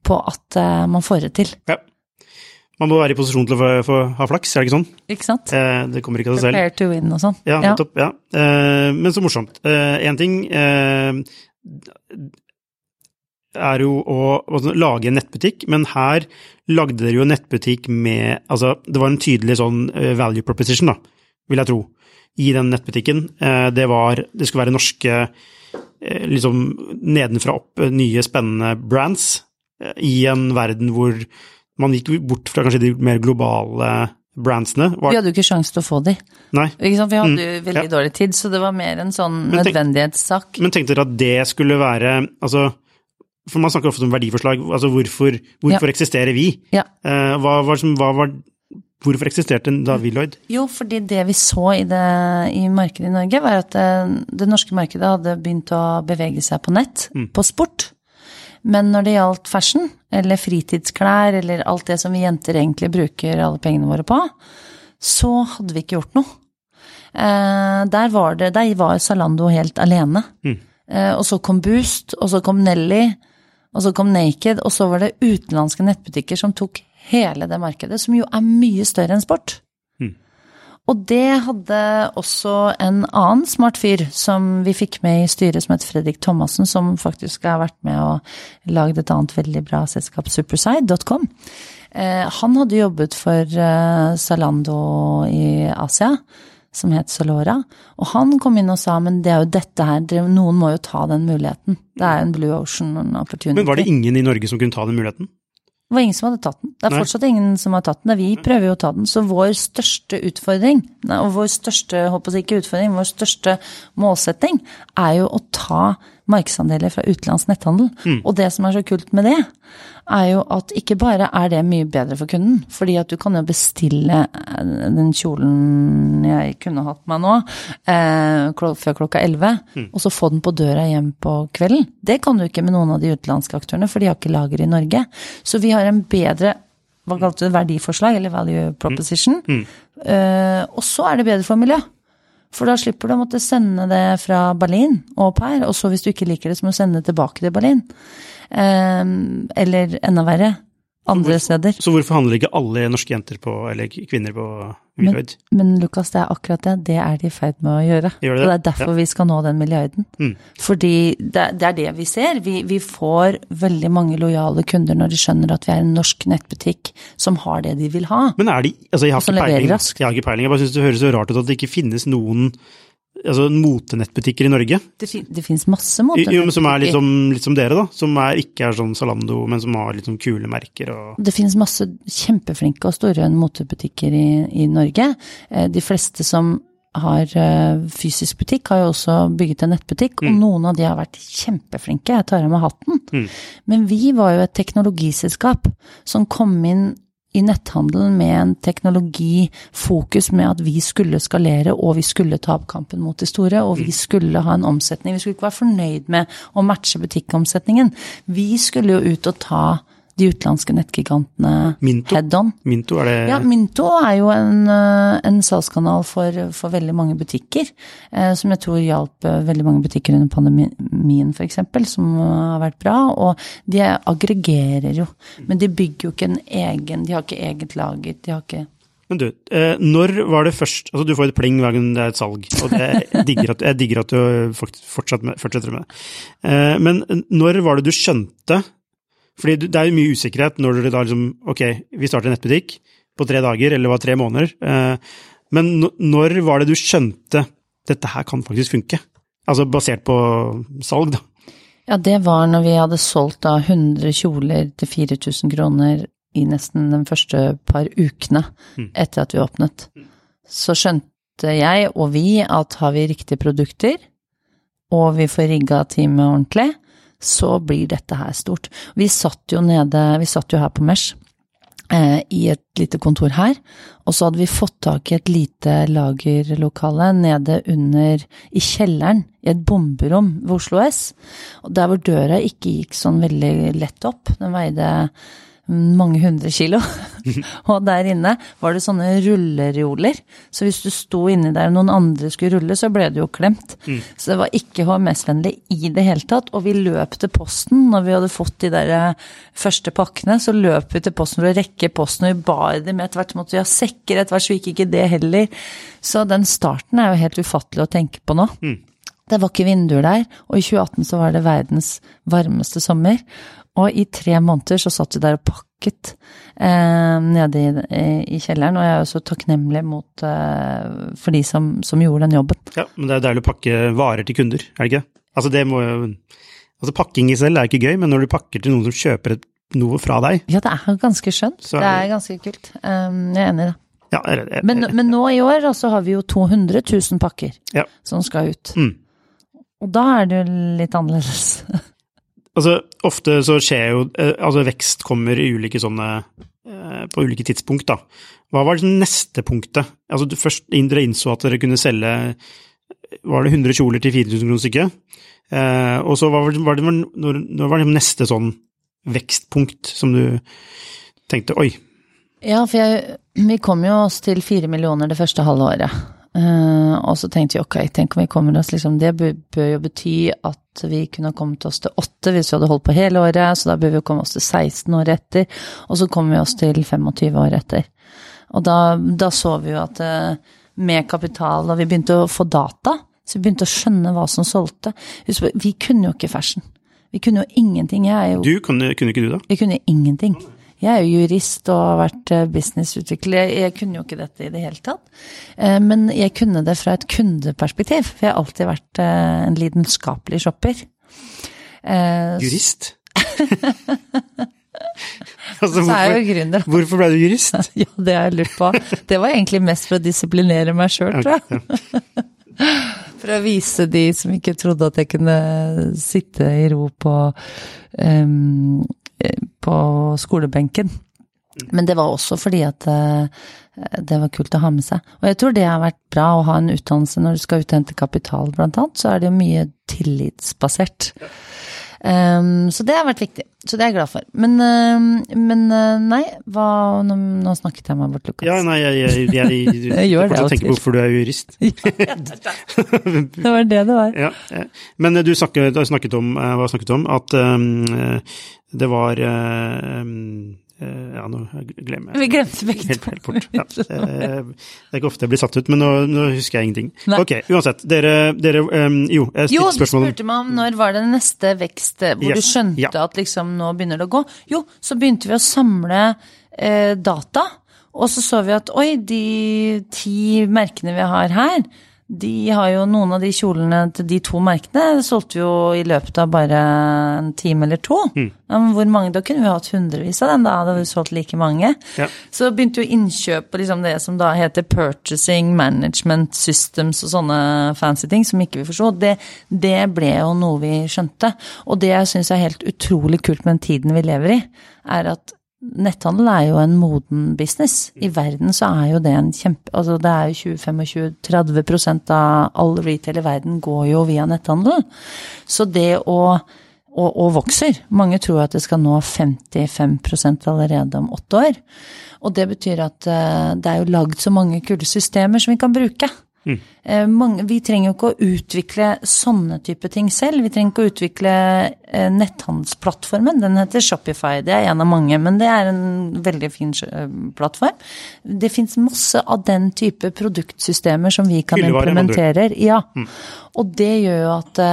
på at uh, man får det til. Ja. Man må være i posisjon til å få, få ha flaks, er det ikke sånn? Ikke sant? Eh, det kommer ikke av seg selv. Prepare to win og sånn. Ja, nettopp. Ja. Eh, men så morsomt. Én eh, ting eh, er jo å altså, lage en nettbutikk, men her lagde dere jo en nettbutikk med Altså, det var en tydelig sånn eh, value proposition, da, vil jeg tro, i den nettbutikken. Eh, det var Det skulle være norske, liksom nedenfra opp, nye, spennende brands i en verden hvor man gikk bort fra kanskje de mer globale brandsene. Var... Vi hadde jo ikke sjanse til å få de. Nei. Vi hadde jo mm, veldig ja. dårlig tid, så det var mer en sånn men nødvendighetssak. Men tenkte dere at det skulle være altså, For man snakker ofte om verdiforslag. altså Hvorfor, hvorfor ja. eksisterer vi? Ja. Eh, hva, hva, hva var Hvorfor eksisterte da Lloyd? Jo, fordi det vi så i, det, i markedet i Norge, var at det, det, norske markedet hadde begynt å bevege seg på nett, mm. på sport. Men når det gjaldt fashion, eller fritidsklær, eller alt det som vi jenter egentlig bruker alle pengene våre på, så hadde vi ikke gjort noe. Eh, der var det Der var Zalando helt alene. Mm. Eh, og så kom Boost, og så kom Nelly, og så kom Naked, og så var det utenlandske nettbutikker som tok hele det markedet, som jo er mye større enn sport. Og det hadde også en annen smart fyr som vi fikk med i styret, som het Fredrik Thomassen, som faktisk har vært med og lagd et annet veldig bra selskap, superside.com. Eh, han hadde jobbet for eh, Zalando i Asia, som het Solora, og han kom inn og sa men det er jo dette her, noen må jo ta den muligheten. Det er en blue ocean opportunity. Men var det ingen i Norge som kunne ta den muligheten? Det var ingen som hadde tatt den. Det er nei. fortsatt ingen som har tatt den. Vi prøver jo å ta den. Så vår største utfordring, og vår største, håper jeg ikke utfordring, vår største målsetting er jo å ta markedsandeler fra utenlandsk netthandel. Mm. Og det som er så kult med det, er jo at ikke bare er det mye bedre for kunden, fordi at du kan jo bestille eh, den kjolen jeg kunne hatt meg nå, eh, før klokka 11, mm. og så få den på døra hjem på kvelden. Det kan du ikke med noen av de utenlandske aktørene, for de har ikke lager i Norge. Så vi har en bedre hva kalte du det, verdiforslag, eller value proposition. Mm. Mm. Eh, og så er det bedre for miljøet. For da slipper du å måtte sende det fra Berlin og opp her, og så hvis du ikke liker det, så må du sende det tilbake til Berlin. Um, eller enda verre, andre steder. Så hvorfor handler ikke alle norske jenter på, eller kvinner på Willoid? Men, men Lukas, det er akkurat det. Det er de i ferd med å gjøre. Gjør det? Og det er derfor ja. vi skal nå den milliarden. Mm. Fordi det, det, er det vi ser. Vi, vi, får veldig mange lojale kunder når de skjønner at vi er en norsk nettbutikk som har det de vil ha. Men er de altså jeg har, ikke peiling, jeg har ikke peiling, jeg bare syns det høres så rart ut at det ikke finnes noen altså motenettbutikker i Norge. Det, fin det finnes masse motenettbutikker. Som er litt som, litt som, dere, da. Som er, ikke er sånn Zalando, men som har litt sånn kule merker og Det finnes masse kjempeflinke og store motebutikker i, i Norge. Eh, de fleste som har eh, fysisk butikk, har jo også bygget en nettbutikk, og mm. noen av de har vært kjempeflinke, jeg tar av meg hatten. Mm. Men vi var jo et teknologiselskap som kom inn i netthandelen med en teknologifokus med at vi skulle skalere og vi skulle ta opp kampen mot de store, og vi mm. skulle ha en omsetning. Vi skulle ikke være fornøyd med å matche butikkomsetningen. Vi skulle jo ut og ta de utenlandske nettgigantene Minto. head on. Minto er det Ja, Minto er jo en, eh, en salgskanal for, for, veldig mange butikker. Eh, som jeg tror hjalp eh, veldig mange butikker under pandemien, f.eks., som har vært bra. Og de aggregerer jo, men de bygger jo ikke en egen De har ikke eget lager, de har ikke men du, når var det først Altså, du får et pling hver gang det er et salg, og det, jeg, digger at, jeg digger at du fortsetter med det. Men når var det du skjønte fordi det er jo mye usikkerhet når du da liksom Ok, vi starter en nettbutikk på tre dager, eller det var tre måneder. Eh, men når var det du skjønte dette her kan faktisk funke? Altså basert på salg, da. Ja, det var når vi hadde solgt da 100 kjoler til 4000 kroner i nesten de første par ukene mm. etter at vi åpnet. Så skjønte jeg og vi at har vi riktige produkter, og vi får rigga teamet ordentlig, så blir dette her stort. Vi satt jo nede, vi satt jo her på Mesh eh, i et lite kontor her, og så hadde vi fått tak i et lite lagerlokale nede under, i kjelleren, i et bomberom ved Oslo S, der hvor døra ikke gikk sånn veldig lett opp, den veide mange hundre kilo. og der inne var det sånne rullereoler. Så hvis du sto inni der og noen andre skulle rulle, så ble du jo klemt. Mm. Så det var ikke HMS-vennlig i det hele tatt. Og vi løp til posten når vi hadde fått de der eh, første pakkene. Så løp vi til posten for å rekke posten, og vi bar dem med. Etter hvert måtte vi ha sekker, etter hvert så gikk ikke det heller. Så den starten er jo helt ufattelig å tenke på nå. Mm. Det var ikke vinduer der, og i 2018 så var det verdens varmeste sommer. Og i tre måneder så satt vi der og pakket eh, nede i, i, kjelleren, og jeg er jo så takknemlig mot, eh, for de som, som, gjorde den jobben. Ja, men det er jo deilig å pakke varer til kunder, er det ikke? Altså det må jo Altså pakking i selv er ikke gøy, men når du pakker til noen som kjøper noe fra deg Ja, det er ganske skjønt. Så, det er ganske kult. Um, jeg er enig i det. Ja, jeg, jeg, men, men, nå i år så har vi jo 200 000 pakker ja. som skal ut. Mm. Og da er det jo litt annerledes. Altså, ofte så skjer jo eh, Altså, vekst kommer i ulike sånne eh, På ulike tidspunkt, da. Hva var det neste punktet? Altså, først dere innså at dere kunne selge Var det 100 kjoler til 4000 kroner stykket? Eh, og så var det, var det når, når var det neste sånn vekstpunkt som du tenkte oi? Ja, for jeg, vi kom jo oss til fire millioner det første halve året. Uh, og så tenkte vi ok, tenk om vi kommer oss liksom Det bør, bør, jo bety at vi kunne kommet oss til åtte hvis vi hadde holdt på hele året, så da bør vi komme oss til 16 år etter, og så kommer vi oss til 25 år etter. Og da, da så vi jo at uh, med kapital, og vi begynte å få data, så vi begynte å skjønne hva som solgte. Vi kunne jo ikke fashion. Vi kunne jo ingenting. Jeg jo Du, kunne, kunne ikke du da? Vi kunne ingenting. Jeg er jo jurist og har vært eh, businessutvikler. Jeg kunne jo ikke dette i det hele tatt. Eh, men jeg kunne det fra et kundeperspektiv, for jeg har alltid vært eh, en lidenskapelig shopper. Jurist? altså, hvorfor, er. Hvorfor ble du jurist? ja, det har jeg lurt på. Det var egentlig mest for å disiplinere meg sjøl, tror jeg. For å vise de som ikke trodde at jeg kunne sitte i ro på um, på skolebenken. Men det var også fordi at eh, det var kult å ha med seg. Og jeg tror det har vært bra å ha en utdannelse når du skal ut og hente kapital, blant annet. Så er det jo mye tillitsbasert. Um, så det har vært viktig. Så det er jeg glad for. Men, uh, men uh, nei, hva nå, nå, snakket jeg meg bort, Lukas. Ja, nei, jeg, jeg, jeg, jeg, jeg gjør det. tenker på hvorfor du er jurist. ja, det var det det var. Ja, men du snakket, snakket om, hva snakket om at um, det var um, ja, nå glemmer jeg Vi glemte begge helt, helt bort. Ja. Det er ikke ofte jeg blir satt ut, men nå, nå husker jeg ingenting. Nei. Ok, uansett. Dere, dere Jo, jeg stilte spørsmål Jo, du spurte meg om når var det neste vekst hvor yes. du skjønte ja. at liksom nå begynner det å gå. Jo, så begynte vi å samle eh, data, og så så vi at oi, de ti merkene vi har her, de har jo noen av de kjolene til de to merkene solgte jo i løpet av bare en time eller to. Mm. hvor mange, Da kunne vi hatt hundrevis av den, da hadde vi solgt like mange. Ja. Så begynte jo innkjøp på liksom det som da heter purchasing management systems og sånne fancy ting som ikke vi forsto. Det, det ble jo noe vi skjønte. Og det jeg syns er helt utrolig kult med den tiden vi lever i, er at Netthandel er jo en moden business. I verden så er jo det en kjempe Altså det er jo 20-25-30% av all retail i verden går jo via netthandel. Så det å og, og, vokser. Mange tror at det skal nå 55 allerede om åtte år. Og det betyr at uh, det er jo lagd så mange kule systemer som vi kan bruke. Mm. Mange, vi trenger jo ikke å utvikle sånne type ting selv. Vi trenger ikke å utvikle eh, netthandelsplattformen. Den heter Shopify. Det er en av mange, men det er en veldig fin eh, plattform. Det fins masse av den type produktsystemer som vi kan implementere. Ja. Mm. Og det gjør jo at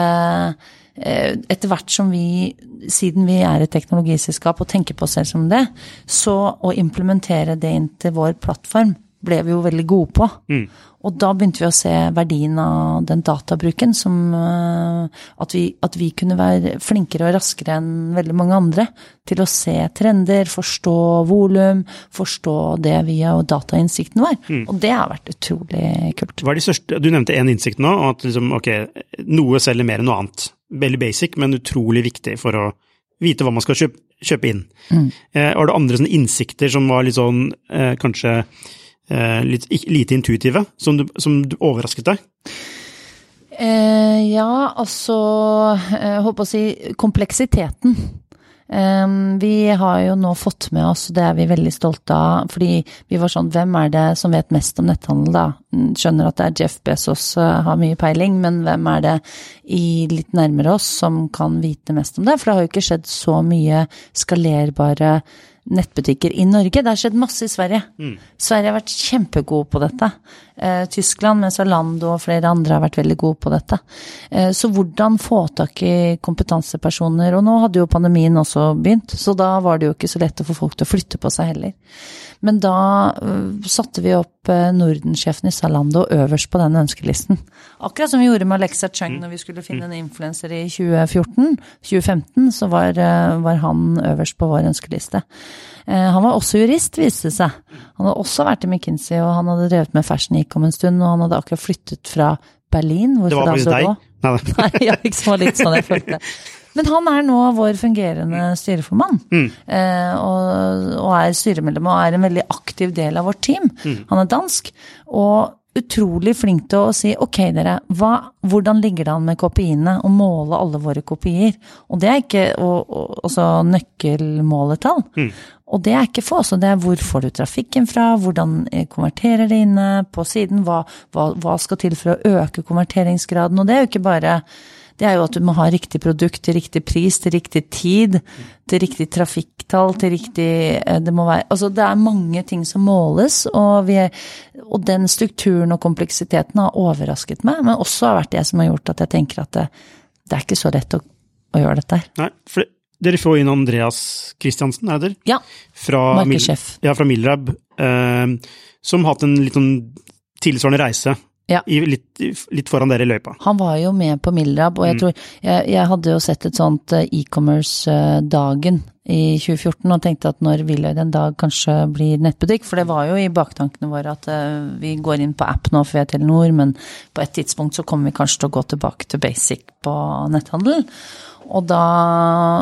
etter hvert som vi, siden vi er et teknologiselskap og tenker på oss selv som det, så å implementere det inn til vår plattform ble vi jo veldig gode på. Mm. Og da begynte vi å se verdien av den databruken som eh, at vi, at vi, kunne være flinkere og raskere enn veldig mange andre til å se trender, forstå volum, forstå det via datainnsikten vår. Mm. Og det har vært utrolig kult. Hva er de største, Du nevnte én innsikt nå, at liksom, okay, noe selger mer enn noe annet. veldig basic, men utrolig viktig for å vite hva man skal kjøpe, kjøpe inn. Mm. Eh, var det andre innsikter som var litt sånn eh, kanskje litt, lite intuitive, som, du, som du overrasket deg? Eh, ja, altså Jeg holdt på å si kompleksiteten. Eh, vi har jo nå fått med oss, det er vi veldig stolte av, fordi vi var sånn Hvem er det som vet mest om netthandel, da? Mm, Skjønner at det er Jeff Bezos uh, har mye peiling, men hvem er det i litt nærmere oss som kan vite mest om det? For det har jo ikke skjedd så mye skalerbare nettbutikker i Norge. Det har skjedd masse i Sverige. Sverige har vært kjempegod på dette. Eh, Tyskland med Zalando og flere andre har vært veldig gode på dette. Eh, så hvordan få tak i kompetansepersoner? Og nå hadde jo pandemien også begynt, så da var det jo ikke så lett å få folk til å flytte på seg heller. Men da øh, satte vi opp Nordensjefen i Zalando øverst på den ønskelisten. Akkurat som vi gjorde med Alexa Chung når vi skulle finne en influenser i 2014. 2015 så var, øh, var han øverst på vår ønskeliste. Eh, Han var også jurist, viste det seg. Han hadde også vært i McKinsey, og han hadde drevet med Fashion Ecom en stund, og han hadde akkurat flyttet fra Berlin. hvor Det var faktisk Zalando deg? Nei. Nei, ja, ikke så litt sånn jeg følte. Men han er nå vår fungerende styreformann, Mm. og, og er styremedlem og er en veldig aktiv del av vårt team. Han er dansk, og utrolig flink til å si ok dere, hva, hvordan ligger det an med kopiene, og måle alle våre kopier. Og det er ikke altså nøkkelmåletall. Mm. Og det er ikke få, så det er hvor får du trafikken fra, hvordan eh, konverterer det inne på siden, hva, hva, hva skal til for å øke konverteringsgraden. Og det er jo ikke bare det er jo at du må ha riktig produkt til riktig pris, til riktig tid, til riktig trafikktall, til riktig eh, Det må være Altså det er mange ting som måles, og, vi og den strukturen og kompleksiteten har overrasket meg, men også har vært det som har gjort at jeg tenker at det, det er ikke så lett å, å gjøre dette her. nei for dere får inn Andreas Christiansen, er det? Ja. Fra, Markedssjef. ja, fra Milrab, eh, som har hatt en litt sånn tilsvarende reise Ja. i, litt, litt foran dere i løypa. Han var jo med på Milrab, og jeg tror jeg, jeg hadde jo sett et sånt eh, e-commerce-dagen i 2014 og tenkte at når Villøyd en dag kanskje blir nettbutikk, for det var jo i baktankene våre at eh, vi går inn på app nå for vi er Telenor, men på et tidspunkt så kommer vi kanskje til å gå tilbake til basic på netthandel. Og da,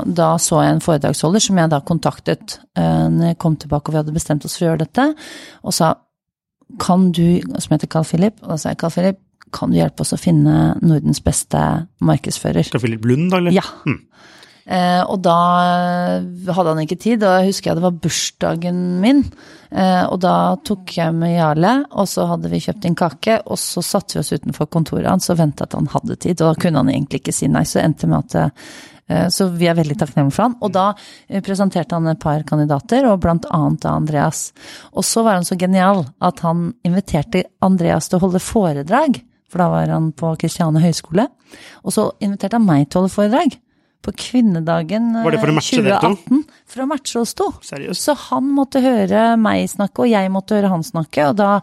da så jeg en foredragsholder som jeg da kontaktet eh, når jeg kom tilbake og vi hadde bestemt oss for å gjøre dette, og sa kan du, som heter Carl Philip, og da sa jeg Carl Philip, kan du hjelpe oss å finne Nordens beste markedsfører? Carl Philip Lund, da, eller? Ja. Eh, og da hadde han ikke tid, og jeg husker det var bursdagen min. Eh, og da tok jeg med Jarle, og så hadde vi kjøpt inn kake, og så satte vi oss utenfor kontoret hans og ventet at han hadde tid, og da kunne han egentlig ikke si nei, så det endte med at så vi er veldig takknemlige for han. Og da eh, presenterte han et par kandidater, og blant annet Andreas. Og så var han så genial at han inviterte Andreas til å holde foredrag, for da var han på Kristiane høgskole. Og så inviterte han meg til å holde foredrag. På kvinnedagen Var det for å eh, matche dere to? 2018. For å matche oss to. Seriøst? Så han måtte høre meg snakke, og jeg måtte høre han snakke, og da,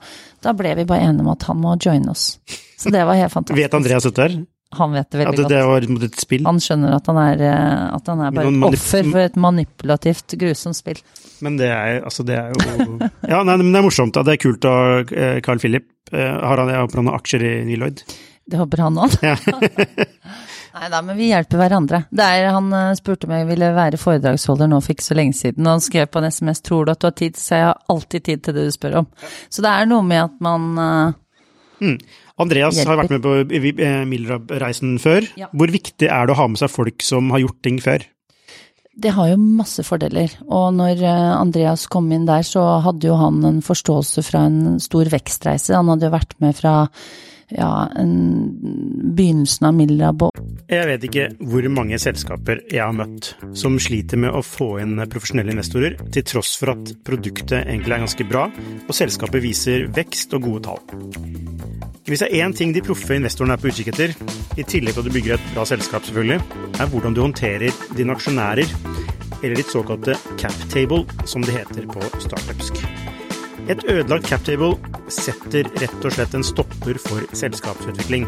da ble vi bare enige om at han må joine oss. Så det var helt fantastisk. Vet Andreas dette her? Han vet det veldig At godt. det spill? Han skjønner at han er, eh, at han er bare et offer for et manipulativt, grusomt spill. Men det er, altså det er jo Ja, nei, men det er morsomt. Da. Det er kult av eh, Carl Philip. Eh, Har han, jeg håper han har aksjer i Niloid? Det håper han òg. Ja. Nei da, men vi hjelper hverandre. Det er, han spurte om jeg ville være foredragsholder nå for ikke så lenge siden, og han skrev på en SMS 'tror du at du har tid', så jeg har alltid tid til det du spør om. Så det er noe med at man eh, Andreas har vært med på eh, Milrab-reisen før. Ja. Hvor viktig er det å ha med seg folk som har gjort ting før? Det har jo masse fordeler, og når eh, Andreas kom inn der, så hadde jo han en forståelse fra en stor vekstreise. Han hadde jo vært med fra ja, en, begynnelsen av Milrab Jeg vet ikke hvor mange selskaper jeg har møtt som sliter med å få inn profesjonelle investorer, til tross for at produktet egentlig er ganske bra, og selskapet viser vekst og gode tall. Hvis det er én ting de proffe investorene er på utkikk etter, i tillegg til at du bygger et bra selskap selvfølgelig, er hvordan du håndterer dine aksjonærer, eller ditt såkalte cap table, som det heter på startupsk. Et ødelagt cap table setter rett og slett en stopper for selskapsutvikling.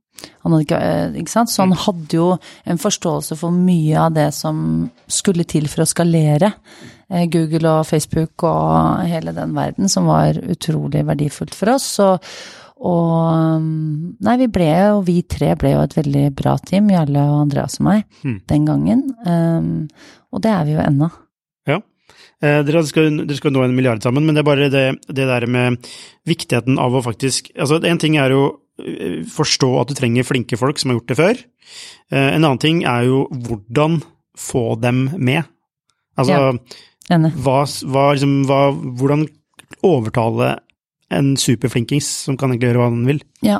Han hadde ikke, eh, ikke sant? Så han hadde jo en forståelse for mye av det som skulle til for å skalere eh, Google og Facebook og hele den verden, som var utrolig verdifullt for oss. Og, og mm, Nei, vi ble jo, vi tre ble jo et veldig bra team, Jarle og Andreas og meg, Mm. den gangen. Um, og det er vi jo ennå. Ja. Eh, dere, skal, dere skal nå en milliard sammen, men det er bare det, det der med viktigheten av å faktisk Altså, en ting er jo forstå at du trenger flinke folk som har gjort det før. Eh, en annen ting er jo hvordan få dem med. Altså, Ja. Hva, hva, liksom, hva, hvordan overtale en superflinkings som kan egentlig gjøre hva han vil. Ja.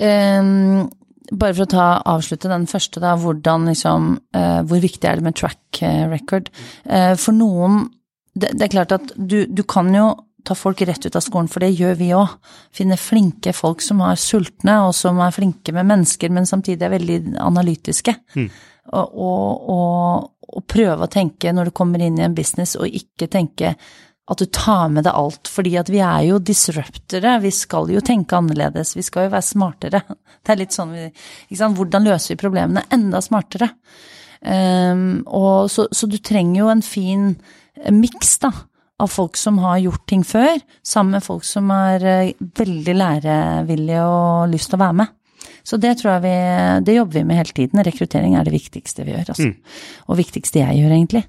um bare for å ta, avslutte den første, da. Hvordan liksom uh, Hvor viktig er det med track record? Uh, for noen det, det er klart at du, du kan jo ta folk rett ut av skolen, for det gjør vi òg. Finne flinke folk som er sultne, og som er flinke med mennesker, men samtidig er veldig analytiske. Og, og, og, og prøve å tenke når du kommer inn i en business, og ikke tenke at du tar med deg alt, fordi at vi er jo disruptere, vi skal jo tenke annerledes, vi skal jo være smartere. Det er litt sånn vi ikke sant? Hvordan løser vi problemene enda smartere? Um, og så, så du trenger jo en fin eh, miks, da, av folk som har gjort ting før, sammen med folk som er eh, veldig lærevillige og lyst til å være med. Så det tror jeg vi, det jobber vi med hele tiden. Rekruttering er det viktigste vi gjør, altså. Og viktigste jeg gjør, egentlig.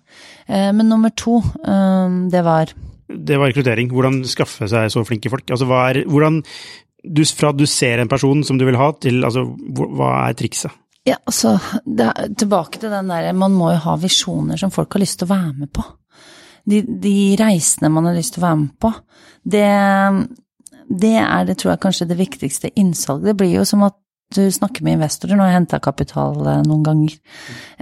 Eh, Men nummer to, eh, det var Det var rekruttering. Hvordan skaffe seg så flinke folk. Altså, hva er, hvordan, du, fra du ser en person som du vil ha, til altså, hva er trikset? Ja, altså, det tilbake til den der Man må jo ha visjoner som folk har lyst til å være med på. De, de reisene man har lyst til å være med på. Det, det er det, tror jeg, kanskje det viktigste innsalget. Det blir jo som at du snakker med investorer når jeg henter kapital eh, noen ganger.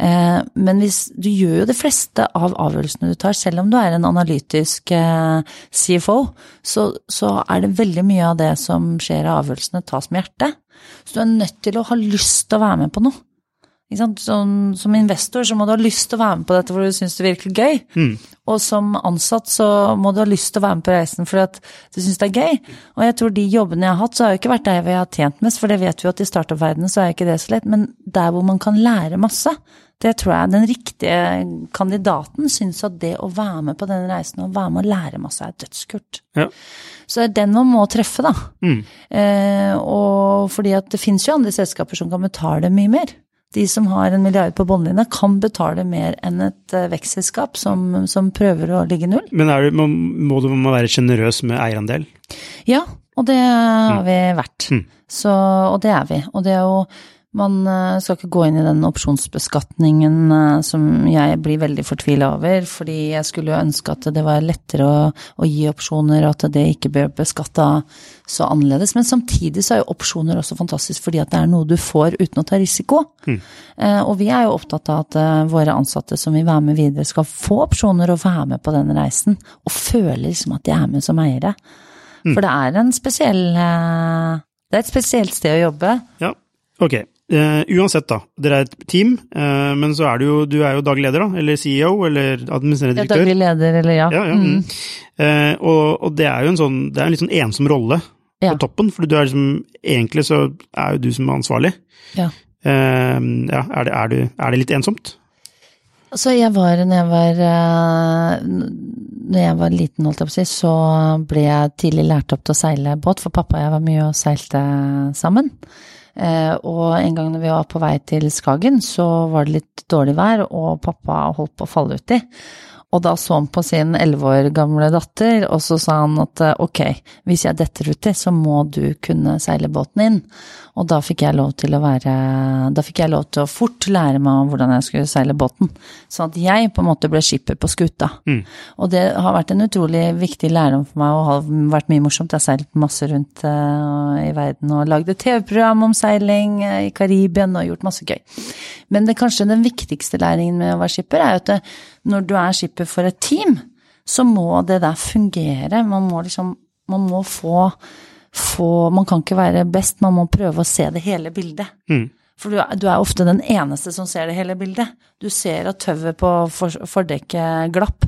Eh, men hvis du gjør jo det fleste av avgjørelsene du tar, selv om du er en analytisk eh, CFO, så, så er det veldig mye av det som skjer av avgjørelsene, tas med hjertet. Så du er nødt til å ha lyst til å være med på noe. Sant? Som, som investor så må du ha lyst til å være med på dette hvor du syns det virker gøy. Og som ansatt så må du ha lyst til å være med på reisen fordi at du syns det er gøy. Og jeg tror de jobbene jeg har hatt, så har jo ikke vært der hvor jeg har tjent mest, for det vet vi jo at i startup-verdenen så er ikke det så lett. Men der hvor man kan lære masse, det tror jeg den riktige kandidaten syns at det å være med på den reisen og være med å lære masse er dødskult. Ja. Så det er den man må treffe, da. Eh, og fordi at det finnes jo andre selskaper som kan betale mye mer. De som har en milliard på båndlinja, kan betale mer enn et eh, vekstselskap som, som prøver å ligge null. Men er du, må, må du må være sjenerøs med eierandel? Ja, og det har vi vært. Mm. Så, og det er vi. Og det er jo Man eh, skal ikke gå inn i den opsjonsbeskatningen eh, som jeg blir veldig fortvila over, fordi jeg skulle jo ønske at det var lettere å, å gi opsjoner, at det ikke ble beskatta så annerledes. Men samtidig så er jo opsjoner også fantastisk fordi at det er noe du får uten å ta risiko. Eh, Og vi er jo opptatt av at våre ansatte som vil være med videre, skal få opsjoner og være med på den reisen, og føle liksom at de er med som eiere. For det er en spesiell Det er et spesielt sted å jobbe. Ja, ok. Eh, uansett, da. Dere er et team, eh, men så er du jo, du er jo daglig leder, da? Eller CEO, eller administrerende er direktør? daglig leder, eller ja. Ja, ja. Mm. Eh, og, og det er jo en sånn, det er en litt sånn ensom rolle Ja. på toppen, for du er liksom, egentlig så er jo du som er ansvarlig. ja. Ja, er det, er, du, er det litt ensomt? Altså, jeg var, når jeg var, når jeg var liten, holdt jeg på å si, så ble jeg tidlig lært opp til å seile båt, for pappa og jeg var mye og seilte sammen. Eh, og en gang når vi var på vei til Skagen, så var det litt dårlig vær, og pappa holdt på å falle uti. Og da så han på sin elleve år gamle datter, og så sa han at eh, ok, hvis jeg detter uti, så må du kunne seile båten inn. Og da fikk jeg lov til å være Da fikk jeg lov til å fort lære meg hvordan jeg skulle seile båten. Sånn at jeg på en måte ble skipper på skuta. Og det har vært en utrolig viktig lærdom for meg og har vært mye morsomt. Jeg har seilt masse rundt eh, i verden og lagd et TV-program om seiling eh, i Karibien og gjort masse gøy. Men det kanskje den viktigste læringen med å være skipper er jo at det, når du er skipper for et team, så må det der fungere. Man må liksom Man må få, få Man kan ikke være best, man må prøve å se det hele bildet. For du er, du er ofte den eneste som ser det hele bildet. Du ser at tauet på for, fordekket glapp,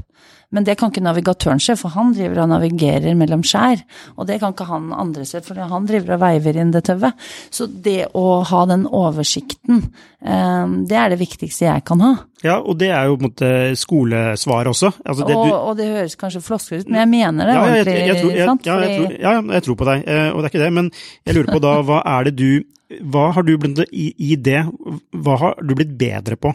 Men det kan ikke navigatøren se, for han driver og navigerer mellom skjær. Og det kan ikke han andre se, for han driver og veiver inn det tauet. Så det å ha den oversikten, eh, det er det viktigste jeg kan ha. Ja, og det er jo på en måte skolesvaret også. Altså det, og, du, og, det høres kanskje floskel ut, men jeg mener det ja, jeg, ordentlig. jeg, jeg, tror, sant? ja, tror, ja, jeg tror på deg, eh, og det er ikke det. Men jeg lurer på da, hva er det du Hva har du blitt i, i det Hva har du blitt bedre på?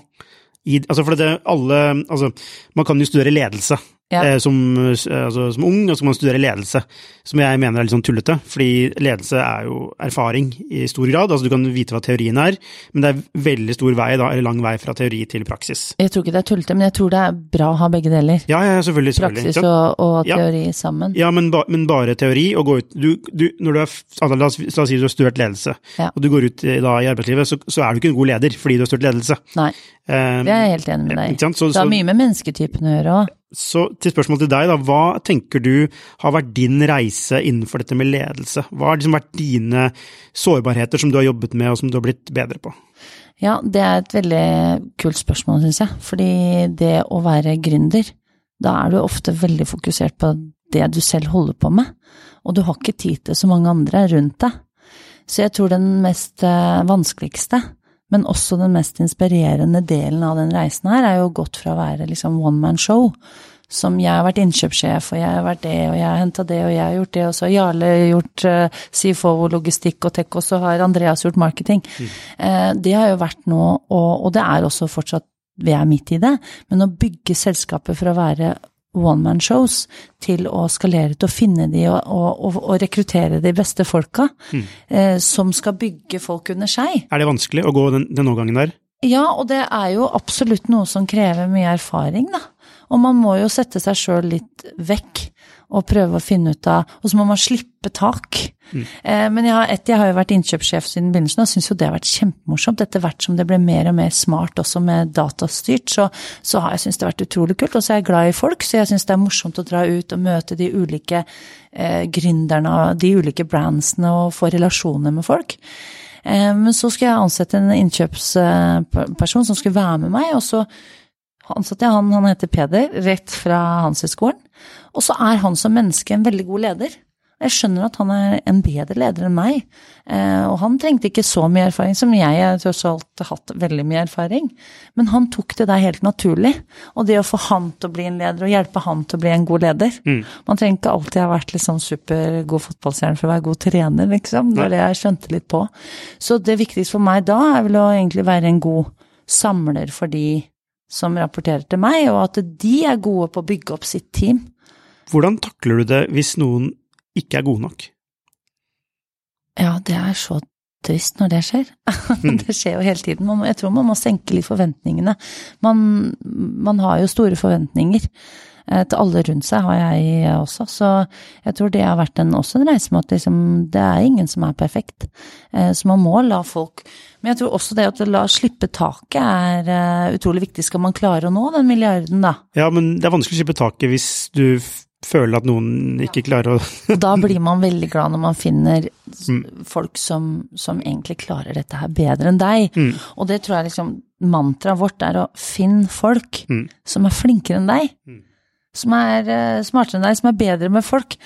I, altså for det alle Altså, man kan jo studere ledelse. Ja. Eh, som, altså, som ung, og så kan man studere ledelse, som jeg mener er litt sånn tullete. Fordi ledelse er jo erfaring i stor grad. Altså du kan vite hva teorien er, men det er veldig stor vei, da, eller lang vei fra teori til praksis. Jeg tror ikke det er tullete, men jeg tror det er bra å ha begge deler. Ja, ja, selvfølgelig. selvfølgelig. Praksis og, og, teori Ja. sammen. Ja, men, ba, men bare teori, og gå ut du, du, når du er, altså, la, oss, la oss si du har studert ledelse, og du går ut da, i arbeidslivet, så, så er du ikke en god leder fordi du har studert ledelse. Nei, Eh, det er jeg helt enig med deg. Så, Det har mye med mennesketypen å gjøre òg. Så til spørsmålet til deg, da, hva tenker du har vært din reise innenfor dette med ledelse? Hva har liksom vært dine sårbarheter som du har jobbet med, og som du har blitt bedre på? Ja, det er et veldig kult spørsmål, syns jeg. Fordi det å være gründer, da er du ofte veldig fokusert på det du selv holder på med, og du har ikke tid til så mange andre rundt deg. Så jeg tror den mest eh, vanskeligste, men også den mest inspirerende delen av den reisen her, er jo gått fra å være liksom one man show, som jeg har vært innkjøpssjef, og jeg har vært det, og jeg har henta det, og jeg har gjort det, og så har Jarle gjort uh, CFO logistikk og tech, og så har Andreas gjort marketing. Eh, det har jo vært nå, og, og det er også fortsatt, vi er midt i det, men å bygge selskapet for å være one man shows til å skalere til å finne de og, og, og, og rekruttere de beste folka eh, som skal bygge folk under seg. Er det vanskelig å gå den, den overgangen der? Ja, og det er jo absolutt noe som krever mye erfaring, da. Og man må jo sette seg sjøl litt vekk og prøve å finne ut av Og så må man slippe tak. Eh, men jeg har, et, jeg har jo vært innkjøpssjef siden begynnelsen og syns jo det har vært kjempemorsomt. Etter hvert som det ble mer og mer smart også med datastyrt, så, så har jeg syntes det har vært utrolig kult. Og så er jeg glad i folk, så jeg syns det er morsomt å dra ut og møte de ulike eh, gründerne og de ulike brandsene og få relasjoner med folk. Eh, Men så skulle jeg ansette en innkjøpsperson som skulle være med meg, og så ansatte jeg han, han heter Peder, rett fra Handelshøyskolen. Og så er han som menneske en veldig god leder. Jeg skjønner at han er en bedre leder enn meg, eh, og han trengte ikke så mye erfaring som jeg, jeg har tross alt hatt veldig mye erfaring. Men han tok det der helt naturlig, og det å få han til å bli en leder, og hjelpe han til å bli en god leder Man trenger ikke alltid ha vært liksom supergod fotballstjerne for å være god trener, liksom. Det var det jeg skjønte litt på. Så det viktigste for meg da er vel å egentlig være en god samler for de som rapporterer til meg, og at de er gode på å bygge opp sitt team. Hvordan takler du det hvis noen ikke er gode nok? Ja, det er så trist når det skjer. det skjer jo hele tiden. Man, jeg tror man må senke litt forventningene. Man, man har jo store forventninger. Eh, Til alle rundt seg har jeg også, så jeg tror det har vært en, også en reise med at liksom, det er ingen som er perfekt. Eh, Så man må la folk Men jeg tror også det at å la slippe taket er eh, utrolig viktig. Skal man klare å nå den milliarden, da? Ja, men det er vanskelig å slippe taket hvis du f- føler at noen ikke klarer å Og da blir man veldig glad når man finner mm. folk som, som egentlig klarer dette her bedre enn deg. Og det tror jeg liksom mantraet vårt er å finne folk som er flinkere enn deg. Som er uh, smartere enn deg, som er bedre med folk.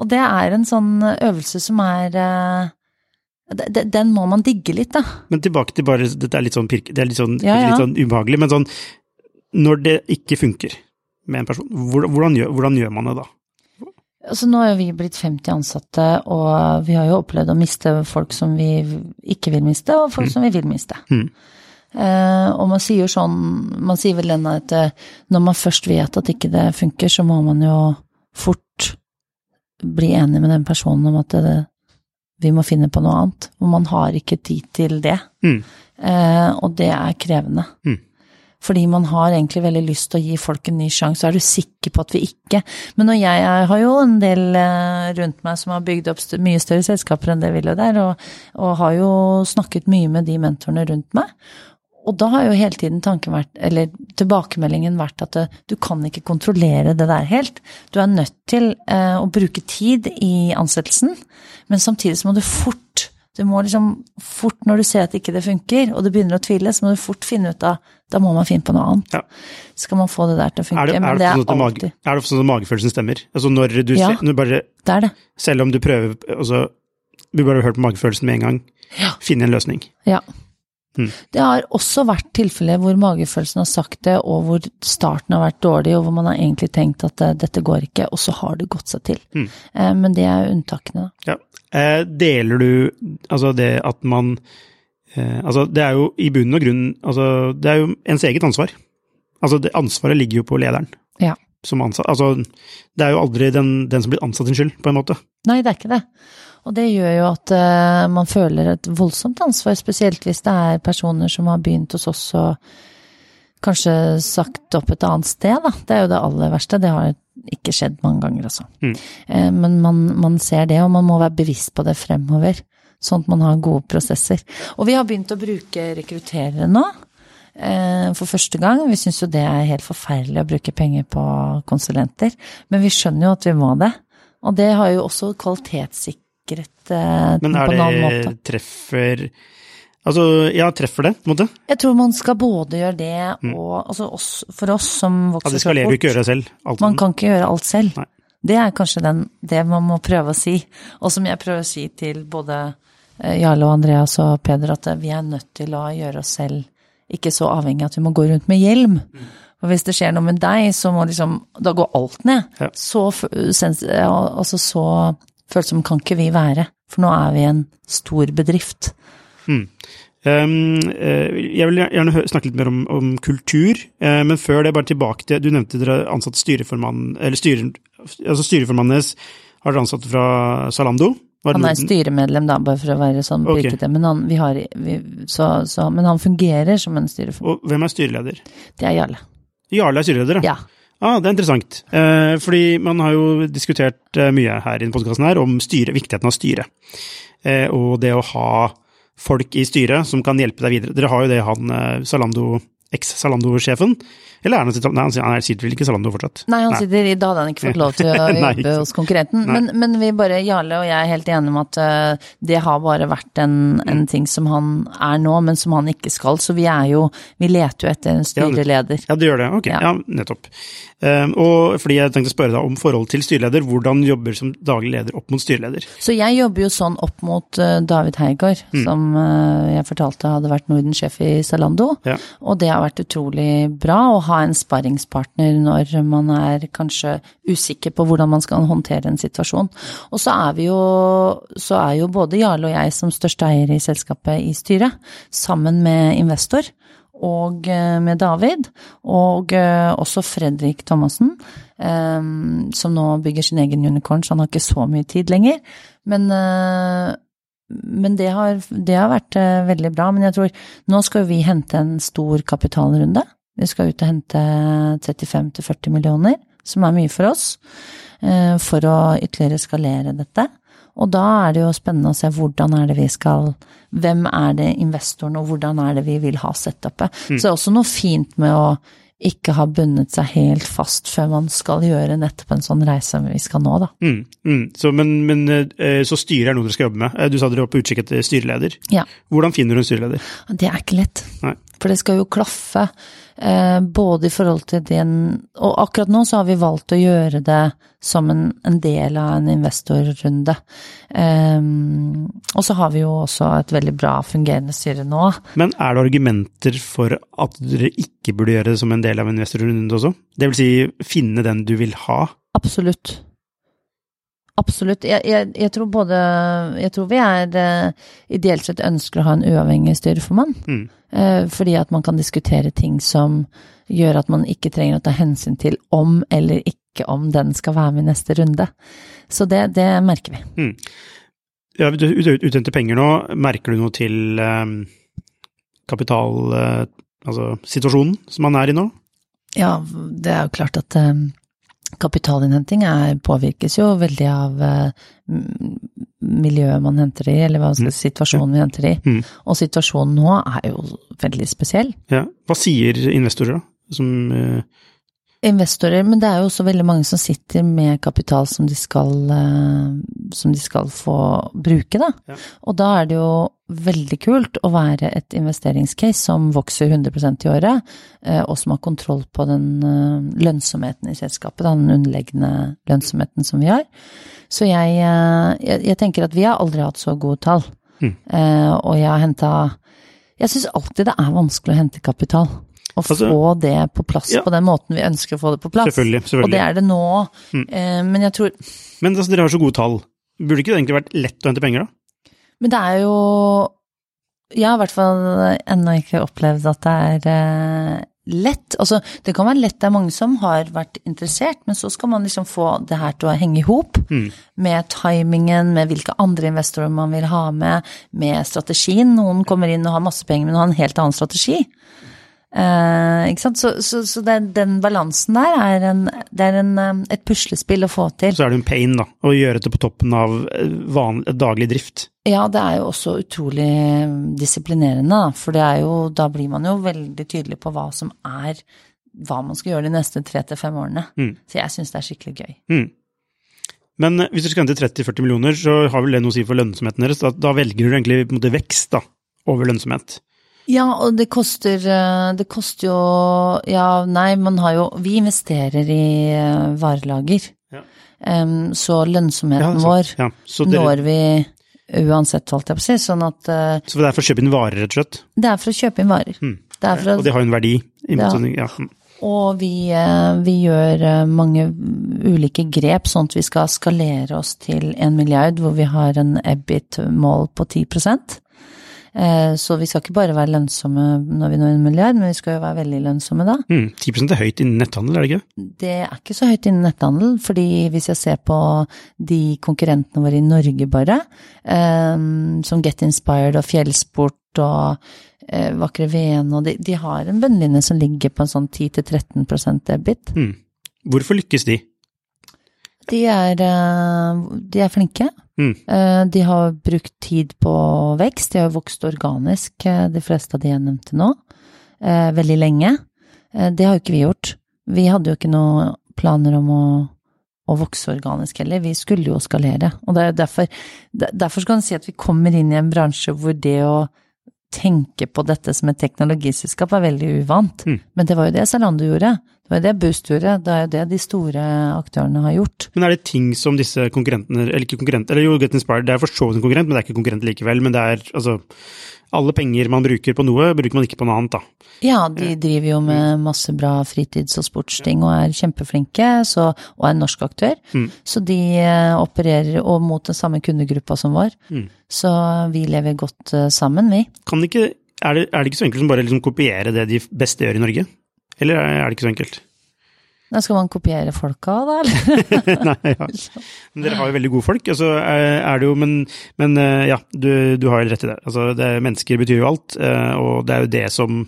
Og det er en sånn øvelse som er de- Den må man digge litt, da. Men tilbake til bare Dette er litt sånn pirke, det er litt sånn, Ja, ja. litt sånn ubehagelig, men sånn Når det ikke funker med en person, hvordan, gjør, hvordan gjør man det da? Altså, nå er vi blitt 50 ansatte, og vi har jo opplevd å miste folk som vi ikke vil miste, og folk som vi vil miste. Mm. Uh, og man sier jo sånn, man sier vel den at eh, når man først vet at ikke det funker, så må man jo fort bli enig med den personen om at det, vi må finne på noe annet. Og man har ikke tid til det. Mm. Uh, og det er krevende. Mm. Fordi man har egentlig veldig lyst til å gi folk en ny sjanse, er du sikker på at vi ikke Men når jeg, jeg har jo en del eh, rundt meg som har bygd opp mye større selskaper enn det Willow der, og, og har jo snakket mye med de mentorene rundt meg. Og da har jo hele tiden tanken vært, eller tilbakemeldingen vært at eh, du kan ikke kontrollere det der helt. Du er nødt til eh, å bruke tid i ansettelsen, men samtidig så må du fort Du må liksom fort, når du ser at ikke det funker, og du begynner å tvile, så må du fort finne ut av Da må man finne på noe annet. Ja. Skal man få det der til å funke. Er det, er men det, er sånn mage, alltid er det ofte sånn at magefølelsen stemmer? Altså når du, Ja. når bare, Det er det. selv om du prøver altså, Du bare har hørt på magefølelsen med en gang, Ja. finne en løsning. Ja. Mm. Det har også vært tilfeller hvor magefølelsen har sagt det, og hvor starten har vært dårlig, og hvor man har egentlig tenkt at eh, dette går ikke, og så har det gått seg til. Mm. Eh, Men det er unntakene, da. Ja. Eh, deler du altså det at man Altså, det er jo i bunn og grunn Altså, det er jo ens eget ansvar. Altså, det, ansvaret ligger jo på lederen. Ja. Som ansatt. Altså, det er jo aldri den, den som blir ansatt sin skyld, på en måte. Nei, det er ikke det. Og det gjør jo at uh, man føler et voldsomt ansvar, spesielt hvis det er personer som har begynt hos oss og kanskje sagt opp et annet sted, da. Det er jo det aller verste. Det har ikke skjedd mange ganger, altså. Mm. Uh, men man, man ser det, og man må være bevisst på det fremover. Sånn at man har gode prosesser. Og vi har begynt å bruke rekrutterere nå. eh, For første gang. Vi syns jo det er helt forferdelig å bruke penger på konsulenter. Men vi skjønner jo at vi må det. Og det har jo også kvalitetssikret eh, Men på er en annen måte. det treffer Altså, ja, treffer det, på en måte? Jeg tror man skal både gjøre det og altså oss, For oss som Ja, vokser det skal elever ikke gjøre selv. Alt Man kan ikke gjøre alt selv. Nei. Det er kanskje den, det man må prøve å si. Og som jeg prøver å si til både eh, Jarle og Andreas og Peder, at eh, vi er nødt til å gjøre oss selv ikke så avhengig at vi må gå rundt med hjelm. For hvis det skjer noe med deg, så må liksom Da går alt ned. Ja. Så, altså så følsom kan ikke vi være. For nå er vi en stor bedrift. Um, eh, jeg vil gjerne snakke litt mer om, om kultur, uh, men før det, bare tilbake til Du nevnte dere ansatt styreformann Eller styre, altså styreformannen deres har dere ansatt fra Zalando. Var Han er styremedlem, da, bare for å være sånn okay. brikkete. Men, han, vi har, vi, så, så, men han fungerer som en styreformann. Og hvem er styreleder? Det er Jarle. Jarle er styreleder, da. Ja. Ah, det er interessant. Eh, fordi man har jo diskutert eh, mye her i podkasten her om styre, viktigheten av styre. Eh, og det å ha folk i styret som kan hjelpe deg videre. Dere har jo det han Salando, Zalando, eks-Zalando-sjefen. Eller er han, sitter- nei, han er sitter vel ikke i Zalando fortsatt? Nei, han sitter i, da hadde han ikke fått lov til å jobbe hos konkurrenten. Men, men vi bare, Jarle og jeg er helt enige om at uh, det har bare vært en, en ting som han er nå, men som han ikke skal. Så vi er jo, vi leter jo etter en styreleder. Ja, det gjør det. Ok, ja, Ja. nettopp. Um, og fordi jeg tenkte å spørre deg om forhold til styreleder, hvordan jobber som daglig leder opp mot styreleder? Så jeg jobber jo sånn opp mot uh, David Heigard, Mm. som uh, jeg fortalte hadde vært Nordens sjef i Zalando. Ja. Og det har vært utrolig bra å ha en sparringspartner når man er kanskje usikker på hvordan man skal håndtere en situasjon. Og så er jo, så er jo både Jarle og jeg som største eier i selskapet i styret, sammen med investor. Og eh, med David, og eh, også Fredrik Thomassen, eh, som nå bygger sin egen unicorn, så han har ikke så mye tid lenger. Men, men det, har, det har vært veldig bra. Men jeg tror nå skal vi hente en stor kapitalrunde. Vi skal ut og hente 35-40 millioner, som er mye for oss, eh, for å ytterligere skalere dette. Og da er det jo spennende å se hvordan er det vi skal Hvem er det investoren, og hvordan er det vi vil ha setupet. Så det er også noe fint med å ikke ha bundet seg helt fast før man skal gjøre nettopp en sånn reise vi skal nå, da. Mm, mm. Så, men, men, eh, så styret er noe dere skal jobbe med. Eh, Du sa dere var på utkikk etter styreleder. Ja. Hvordan finner du en styreleder? Det er ikke lett. Nei. For det skal jo klaffe, både i forhold til den Og akkurat nå så har vi valgt å gjøre det som en, en del av en investorrunde. Um, og så har vi jo også et veldig bra fungerende styre nå. Men er det argumenter for at dere ikke burde gjøre det som en del av en investorrunde også? Det vil si finne den du vil ha? Absolutt. Absolutt. Jeg, jeg, jeg tror både Jeg tror vi er eh, ideelt sett ønsker å ha en uavhengig styreformann. Mm. Eh, fordi at man kan diskutere ting som gjør at man ikke trenger å ta hensyn til om eller ikke om den skal være med i neste runde. Så det, det merker vi. Mm. Ja, du etter penger nå. Merker du noe til eh, kapital... Altså situasjonen som man er i nå? Ja, det er jo klart at eh, kapitalinnhenting er, påvirkes jo veldig av eh, miljøet man henter i, eller hva mm. situasjonen vi henter i. Mm. Og situasjonen nå er jo veldig spesiell. Ja. Hva sier investorer, da? Som, uh... investorer, men det er jo også veldig mange som sitter med kapital som de skal, eh, som de skal få bruke, da. Ja. Og da er det jo veldig kult å være et investeringscase som vokser 100% i året, eh, og som har kontroll på den eh, lønnsomheten i selskapet, den underliggende lønnsomheten som vi har. Så jeg, eh, jeg, jeg tenker at vi har aldri hatt så gode tall. Mm. Og jeg har henta Jeg syns alltid det er vanskelig å hente kapital. Å Altså- få det på plass Ja. på den måten vi ønsker å få det på plass. Selvfølgelig, selvfølgelig. Og det er det nå. Mm. Men jeg tror Men altså, dere har så gode tall. Burde ikke det egentlig vært lett å hente penger, da? Men det er jo Jeg har i hvert fall ennå ikke opplevd at det er eh, lett. Altså, det kan være lett, det er mange som har vært interessert, men så skal man liksom få det her til å henge i hop. Mm. Med timingen, med hvilke andre investorer man vil ha med, med strategien. Noen kommer inn og har masse penger, men har en helt annen strategi. Eh, ikke sant? Så, så, så den, den balansen der er, en, det er en, eh, et puslespill å få til. Så er det en pain, da, å gjøre det på toppen av eh, vanlig, daglig drift. Ja, det er jo også utrolig disiplinerende, da. For det er jo, da blir man jo veldig tydelig på hva som er hva man skal gjøre de neste tre til fem årene. Mm. Så jeg syns det er skikkelig gøy. Mm. Men hvis dere skal hente 30-40 millioner, så har vel det noe å si for lønnsomheten deres? Da, da velger du egentlig på en måte vekst da, over lønnsomhet. Ja, og det koster eh, Det koster jo Ja, nei, man har jo Vi investerer i eh, varelager. Ja. Så lønnsomheten Ja, vår Ja, så, dere, når vi uansett, holdt jeg på å si. Sånn at eh, så det er for å kjøpe inn varer, rett og slett? det er for å kjøpe inn varer. Mm. Det for Og det har jo en verdi? Ja. Mm. Og vi, vi gjør mange ulike grep, sånn at vi skal skalere oss til en milliard, hvor vi har en EBIT-mål på 10 Eh, Så vi skal ikke bare være lønnsomme når vi når en milliard, men vi skal jo være veldig lønnsomme da. Mm. 10 er høyt innen netthandel, er det ikke? Det er ikke så høyt innen netthandel, fordi hvis jeg ser på de konkurrentene våre i Norge bare, eh, som Get Inspired og Fjellsport og eh, Vakre Vene, og de, de har en bunnlinje som ligger på en sånn 10-13 debit. Mm. Hvorfor lykkes de? De er, eh, de er flinke. Mm. Eh, De har brukt tid på vekst. De har vokst organisk, eh, de fleste av de jeg nevnte nå, eh, veldig lenge. Det har jo ikke vi gjort. Vi hadde jo ikke noen planer om å, å vokse organisk heller. Vi skulle jo skalere. Og det er derfor, derfor skal man si at vi kommer inn i en bransje hvor det å tenke på dette som et teknologiselskap er veldig uvant. Mm. Men det var jo det Zalando gjorde. Det var det gjorde. Det er jo det de store aktørene har gjort. Men er det ting som disse konkurrentene, eller ikke konkurrenter, eller jo, Get Inspired, det er for så vidt en konkurrent, men det er ikke konkurrent likevel. Men det er altså Alle penger man bruker på noe, bruker man ikke på noe annet, da. Ja, de driver jo med masse bra fritids- og sportsting og er kjempeflinke, så, og er en norsk aktør. Mm. Så de eh, opererer og mot den samme kundegruppa som vår. Mm. Så vi lever godt eh, sammen, vi. Kan det ikke, er, det, er det ikke så enkelt som bare liksom kopiere det de beste gjør i Norge? Eller er det ikke så enkelt? Da skal man kopiere folka, da, eller? Nei, ja. Men dere har jo veldig gode folk. Altså, er er det jo, men, men eh, ja, du, du har jo rett i det. Altså, det. Mennesker betyr jo alt, eh, og det er jo det som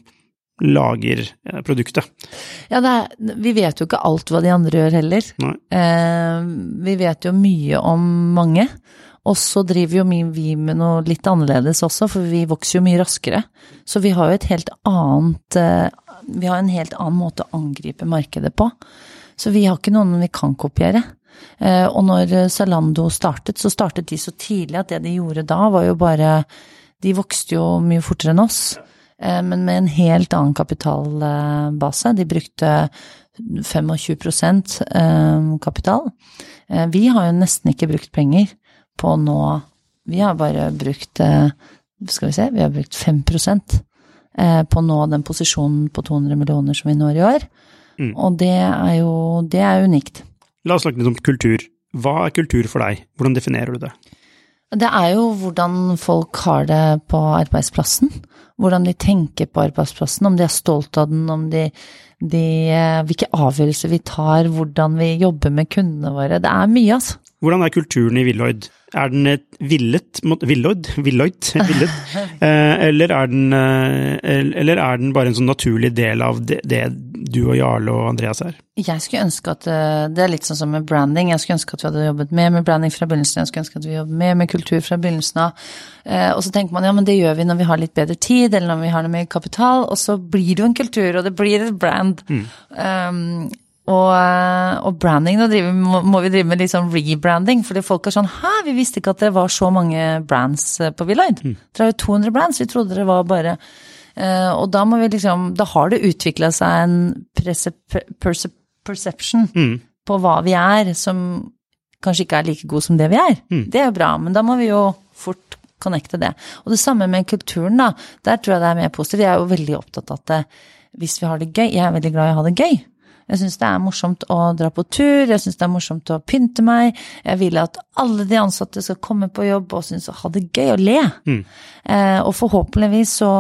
lager eh, produktet. Ja, det er, vi vet jo ikke alt hva de andre gjør heller. Eh, vi vet jo mye om mange. Og så driver jo vi med noe litt annerledes også, for vi vokser jo mye raskere. Så vi har jo et helt annet eh, Vi har en helt annen måte å angripe markedet på. Så vi har ikke noen vi kan kopiere. Eh, og når Zalando startet, så startet de så tidlig at det de gjorde da, var jo bare De vokste jo mye fortere enn oss, eh, men med en helt annen kapitalbase. De brukte 25 eh, kapital. Eh, Vi har jo nesten ikke brukt penger på nå Vi har bare brukt eh, Skal vi se, vi har brukt 5 eh, på å nå den posisjonen på 200 millioner som vi når i år. Mm. Og det er jo det er unikt. La oss snakke litt om kultur. Hva er kultur for deg? Hvordan definerer du det? Det er jo hvordan folk har det på arbeidsplassen. Hvordan de tenker på arbeidsplassen, om de er stolt av den, om de, de eh, Hvilke avgjørelser vi tar, hvordan vi jobber med kundene våre. Det er mye, altså. Hvordan er kulturen i Villoid? Er den et villet mot- Villoid? Villoid? Villet? Eh, eller, er den, eh, eller er den bare en sånn naturlig del av det, det du og Jarle og Andreas er? Jeg skulle ønske at eh, Det er litt sånn som med branding. Jeg skulle ønske at vi hadde jobbet mer med branding fra begynnelsen. Jeg skulle ønske at vi jobbet mer med kultur fra begynnelsen av. Eh, Og så tenker man ja, men det gjør vi når vi har litt bedre tid, eller når vi har noe mer kapital, og så blir det jo en kultur, og det blir et brand. Um, Og, eh, og branding, nå driver, må, må vi drive med litt sånn rebranding, fordi folk er sånn Hæ, vi visste ikke at det var så mange brands på på Mm. Dere har jo 200 brands, vi trodde det var bare uh, Og da må vi liksom Da har det utvikla seg en percep percep perception på hva vi er, som kanskje ikke er like god som det vi er. Det er bra, men da må vi jo fort connecte det. Og det samme med kulturen, da. Der tror jeg det er mer positivt. Jeg er jo veldig opptatt av at hvis vi har det gøy Jeg er veldig glad i å ha det gøy. Jeg syns det er morsomt å dra på tur, jeg syns det er morsomt å pynte meg. Jeg vil at alle de ansatte skal komme på jobb og synes å ha det gøy og le. Eh, og forhåpentligvis så,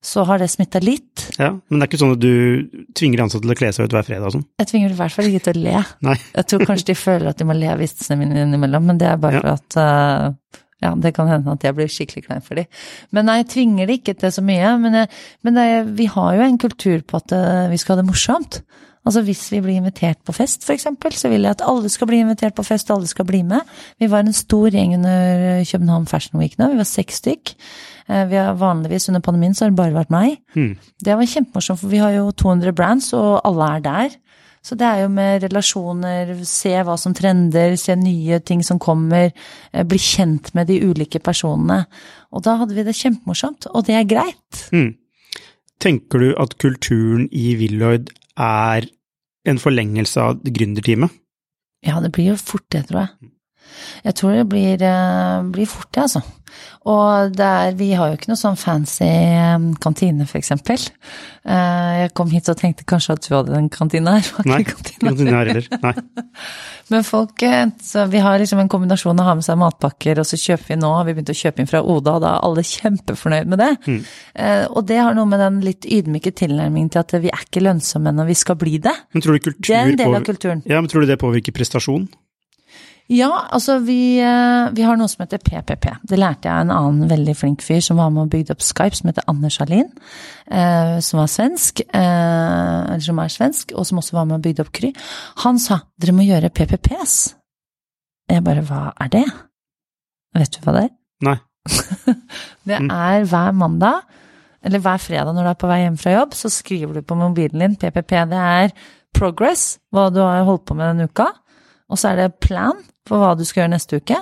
så har det smitta litt. Ja, Men det er ikke sånn at du tvinger ansatte til å kle seg ut hver fredag og sånn? Jeg tvinger i hvert fall ikke til å le. Nei. Jeg tror kanskje de føler at de må le av vitsene mine innimellom, men det er bare Ja. for at uh, ja, det kan hende at jeg blir skikkelig klein for dem. Men nei, jeg tvinger de ikke til så mye. Men, jeg, men det, vi har jo en kultur på at eh, vi skal ha det morsomt. Altså hvis vi blir invitert på fest, eksempel, så vil jeg at alle skal bli invitert på fest, alle skal bli med. Vi var en stor gjeng under København Fashion Week nå, vi var seks stykk. Eh, Vi har vanligvis under pandemien så har det bare vært meg. Det var kjempemorsomt, for vi har jo 200 brands, og alle er der. Så det er jo med relasjoner, se hva som trender, se nye ting som kommer, eh, bli kjent med de ulike personene. Og da hadde vi det kjempemorsomt, og det er greit. Tenker du at kulturen i Villoid er en forlengelse av gründerteamet? Ja, det blir jo fort det, tror jeg. Jeg tror det blir, eh, blir fort det, altså. Og det er, vi har jo ikke noe sånn fancy eh, kantine, for eksempel. Eh, Jeg kom hit og tenkte kanskje at du hadde den kantina her. Nei, kantina. her heller. Nei. Men folk, så vi har liksom en kombinasjon av å ha med seg matpakker, og så kjøper vi nå, har vi begynt å kjøpe inn fra Oda, og da er alle kjempefornøyd med det. Mm. Og det har noe med den litt ydmyke tilnærmingen til at vi er ikke lønnsomme når vi skal bli det. Men tror du kultur Det er en del av kulturen. Ja, men tror du det påvirker prestasjon? Ja, altså vi, eh, vi har noe som heter PPP. Det lærte jeg av en annen veldig flink fyr som var med og bygde opp Skype, som heter Anders Alin, eh, som var svensk, eh, eller som er svensk, og som også var med og bygde opp Kry. Han sa dere må gjøre PPPs. Jeg bare hva er det? Vet du hva det er? Nei. Det er hver mandag, eller hver fredag når du er på vei hjem fra jobb, så skriver du på mobilen din PPP. Det er progress, hva du har holdt på med denne uka. Og så er det plan for hva du skal gjøre neste uke.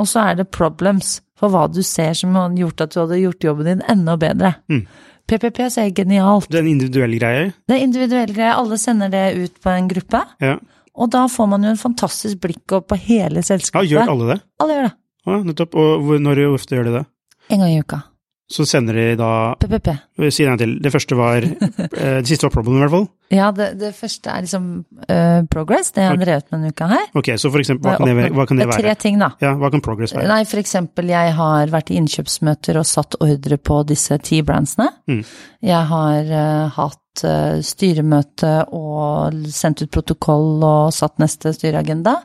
Og så er det problems for hva du ser som har gjort at du hadde gjort jobben din enda bedre. PPP er genialt. Det er en individuell greie? Det er individuell greie. Alle sender det ut på en gruppe. Ja. Og da får man jo en fantastisk blikk opp på hele selskapet. ja gjør alle det? Alle gjør det. Ja, nettopp. Og når hvor ofte gjør de det? En gang i uka. Så sender de da PPP. Si det en gang til. Det første var eh, Det siste var problem, i hvert fall. Ja, det, det første er liksom uh, progress. Det har jeg drevet med denne uka her. Ok, så for eksempel, hva kan det, være- hva kan det er tre ting, da. Ja, hva kan progress være? Nei, for eksempel, jeg har vært i innkjøpsmøter og satt ordre på disse ti brandsene. Mm. Jeg har uh, hatt styremøte og sendt ut protokoll og satt neste styreagenda.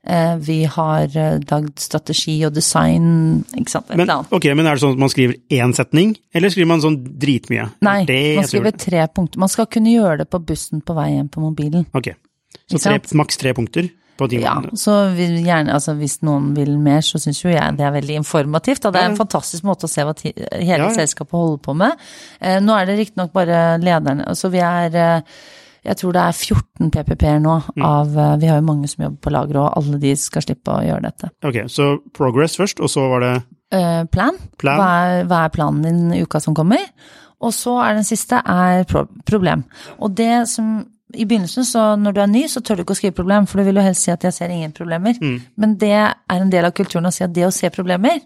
Eh, vi har uh, lagd strategi og design, ikke sant, Men, ok, men er det sånn at man skriver én setning, eller skriver man sånn dritmye? Nei, Det man skriver tre punkter. Man skal kunne gjøre det på bussen på vei hjem på mobilen. Ok, så tre, maks tre punkter på Ja, så gjerne, altså hvis noen vil mer, så syns jo jeg det er veldig informativt. Og det er en fantastisk måte å se hva hele Ja, ja. selskapet holder på med. Eh, nå er det riktignok bare lederne, altså vi er eh, jeg tror det er 14 PPP-er nå Mm. av eh, Vi har jo mange som jobber på lager, og alle de skal slippe å gjøre dette. Ok, så progress først, og så var det Eh, plan. Plan. Hva, er, hva er planen din i uka som kommer? Og så er den siste er pro problem. Og det som i begynnelsen, så når du er ny, så tør du ikke å skrive problem, for du vil jo helst si at jeg ser ingen problemer. Men det er en del av kulturen å si at det å se problemer,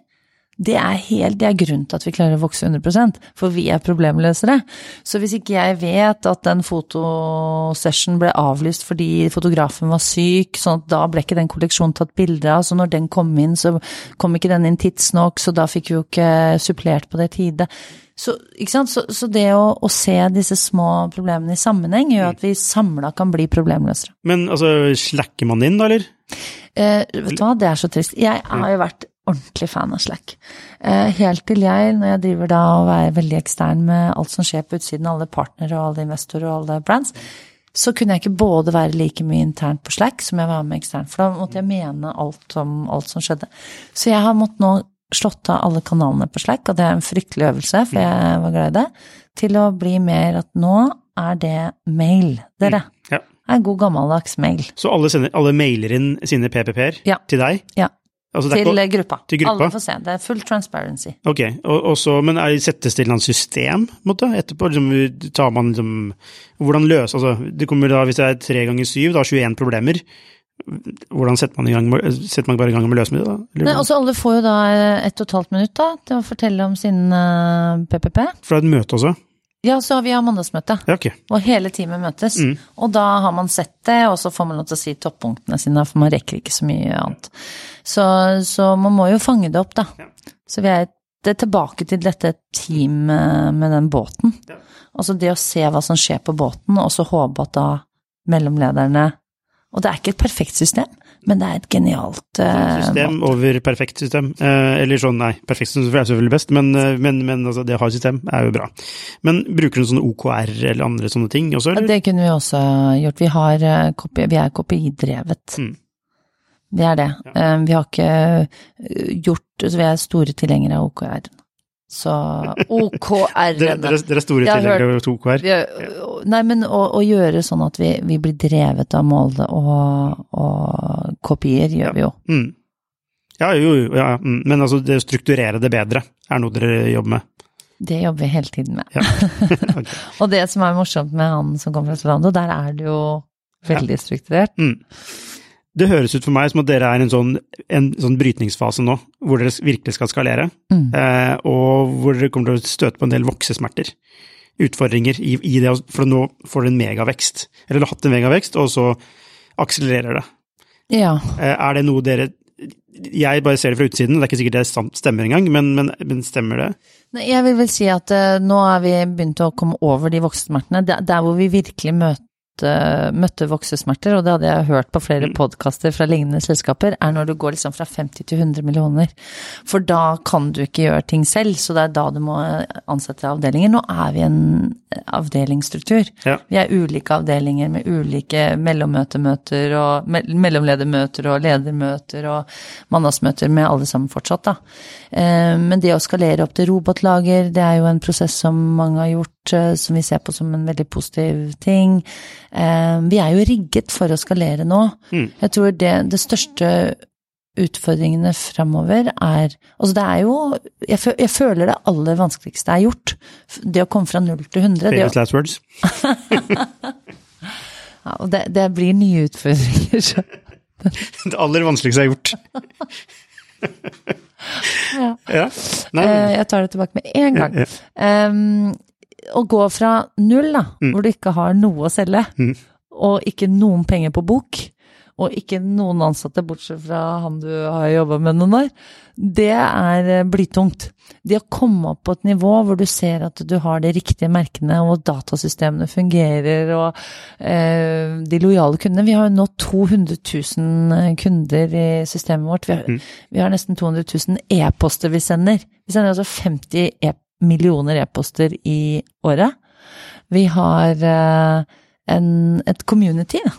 det er helt, det er grunnen til at vi klarer å vokse 100% for vi er problemløsere. Så hvis ikke jeg vet at den fotosession ble avlyst fordi fotografen var syk, sånn at da ble ikke den kolleksjonen tatt bilde av, så når den kom inn, så kom ikke den inn tidsnok, så da fikk vi jo ikke supplert på det tide. Så, så, så det å, å se disse små problemene i sammenheng gjør at vi samla kan bli problemløsere. Men altså, slacker man inn, da, eller? Eh, vet du hva, det er så trist. Jeg har jo vært ordentlig fan av Slack. Eh, helt til jeg, når jeg driver da og er veldig ekstern med alt som skjer på utsiden, alle partnere og alle investorer og alle brands, så kunne jeg ikke både være like mye internt på Slack som jeg var med eksternt, for da måtte jeg mene alt om alt som skjedde. Så jeg har måttet nå slått av alle kanalene på Slack, og det er en fryktelig øvelse, for jeg var glad i det, til å bli mer at nå er det mail, dere. Ja. er en god gammeldags mail. Så alle, sender, alle mailer inn sine PPP-er Ja. til deg? Ja. Altså, Til ikke- eh, gruppa. til gruppa? Alle får se. Det er full transparency. Ok, og, og så, men er, settes det til et system måte, etterpå? Liksom, tar man liksom Hvordan løse altså, det kommer da, Hvis det er tre ganger syv, da 21 problemer. Hvordan setter man, i gang, setter man bare i gang med å løse med det, da? Nei, også alle får jo da et ett og et halvt minutt da, til å fortelle om sin uh, PPP. For det er et møte også? Ja, så vi har mandagsmøte, Ja, okay. og hele teamet møtes. Mm. Og da har man sett det, og så får man lov til å si toppunktene sine, for man rekker ikke så mye annet. Så, så man må jo fange det opp, da. Ja. Så vi er det er tilbake til dette teamet med den båten. Ja. Altså det å se hva som skjer på båten, og så håpe at da mellomlederne Og det er ikke et perfekt system, men det er et genialt uh, System over perfekt system. Eh, eller sånn, nei, perfekt system er selvfølgelig best, men, eh, men, men altså, det å ha system er jo bra. Men bruker du sånne OKR eller andre sånne ting også, Ja, eller? Det kunne vi også gjort. Vi, har, eh, vi er kopidrevet. Mm. Vi er det. Eh, Vi har ikke gjort Så vi er store tilhengere av OKR. Så OKR-ene dere, dere er store tilhengere av OKR? Er- Nei, men å, å gjøre sånn at vi, vi blir drevet av målet og, og kopier, gjør vi jo. Mm. Ja, jo, jo, ja, mm. men altså, det strukturere det bedre er noe dere jobber med? Det jobber vi hele tiden med. Ja. okay. Og det som er morsomt med han som kommer fra Zalando, der er det jo veldig strukturert. Mm. Det høres ut for meg som at dere er i en sånn, en sånn brytningsfase nå, hvor dere virkelig skal skalere, Mm. eh, og hvor dere kommer til å støte på en del voksesmerter. Utfordringer i, i det, for nå får dere en megavekst. Eller har hatt en megavekst, og så akselererer det. Ja. Eh, er det noe dere Jeg bare ser det fra utsiden, det er ikke sikkert det stemmer engang, men, men, men stemmer det? Nei, Jeg vil vel si at eh, nå er vi begynt å komme over de voksesmertene. Der, der hvor vi virkelig møtte, møtte voksesmerter, og det hadde jeg hørt på flere Mm. podkaster fra lignende selskaper, er når du går liksom fra 50 til 100 millioner. For da kan du ikke gjøre ting selv, så det er da du må ansette avdelinger. Nå er vi en avdelingsstruktur. Ja. Vi er ulike avdelinger med ulike mellommøtemøter og me mellomledermøter og ledermøter og mandagsmøter med alle sammen fortsatt, da. Eh, Men det å skalere opp til robotlager, det er jo en prosess som mange har gjort, eh, som vi ser på som en veldig positiv ting. Eh, Vi er jo rigget for å skalere nå. Mm. Jeg tror det, det største utfordringene framover er Altså det er jo jeg, jeg føler det aller vanskeligste er gjort. Det å komme fra null til 100. Det, Famous last words. ja, og det, det blir nye utfordringer. Så. Det aller vanskeligste har gjort. Ja. ja. Nei, Eh, Jeg tar det tilbake med en gang. Ja, Em, å gå fra null, da, Mm. hvor du ikke har noe å selge, Mm. og ikke noen penger på bok, og ikke noen ansatte bortsett fra han du har jobba med noen år, det er eh, blytungt. Det å komme opp på et nivå hvor du ser at du har de riktige merkene, og datasystemene fungerer, og eh, de lojale kundene Vi har jo nå 200 000 kunder i systemet vårt. Vi har, Mm. vi har nesten 200 000 e-poster vi sender. Vi sender altså 50 e millioner e-poster i året. Vi har eh, en, et community da,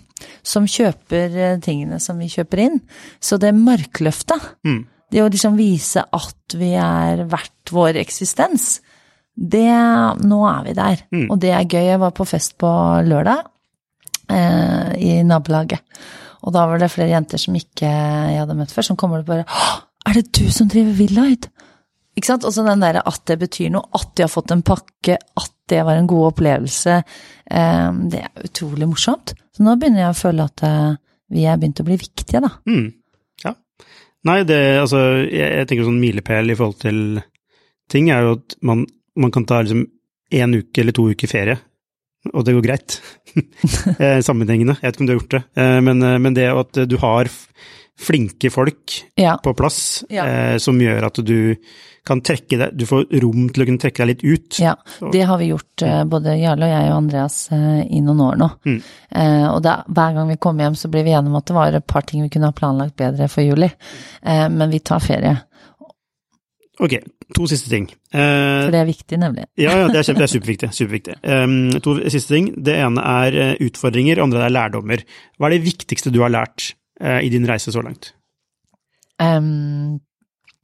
som kjøper eh, tingene som vi kjøper inn. Så det markløftet, Mm. det å liksom vise at vi er verdt vår eksistens, det Nå er vi der. Mm. Og det er gøy. Jeg var på fest på lørdag eh, i nabolaget. Og da var det flere jenter som ikke jeg hadde møtt før, som kommer og bare Å, Er det du som driver Villaid? Ikke sant? Også den derre at det betyr noe, at de har fått en pakke, at det var en god opplevelse. Eh, det er utrolig morsomt. Så nå begynner jeg å føle at eh, vi er begynt å bli viktige, da. Mm. Ja. Nei, det altså Jeg, jeg tenker sånn milepæl i forhold til ting er jo at man, man kan ta liksom én uke eller to uker ferie, og det går greit. Eh, Sammenhengende. Jeg vet ikke om du har gjort det, Eh, men, men det at du har flinke folk Ja. på plass Ja. eh, som gjør at du kan trekke deg Du får rom til å kunne trekke deg litt ut. Ja, det har vi gjort, eh, både Jarle og jeg og Andreas, eh, i noen år nå. Mm. Eh, Og da, hver gang vi kommer hjem, så blir vi enige om at det var et par ting vi kunne ha planlagt bedre for juli. Eh, Men vi tar ferie, Ok, to siste ting. Eh, for det er viktig, nemlig. Ja, ja, det er, det er superviktig. superviktig. Um, to siste ting. Det ene er utfordringer, andre er lærdommer. Hva er det viktigste du har lært i din reise så langt? Um,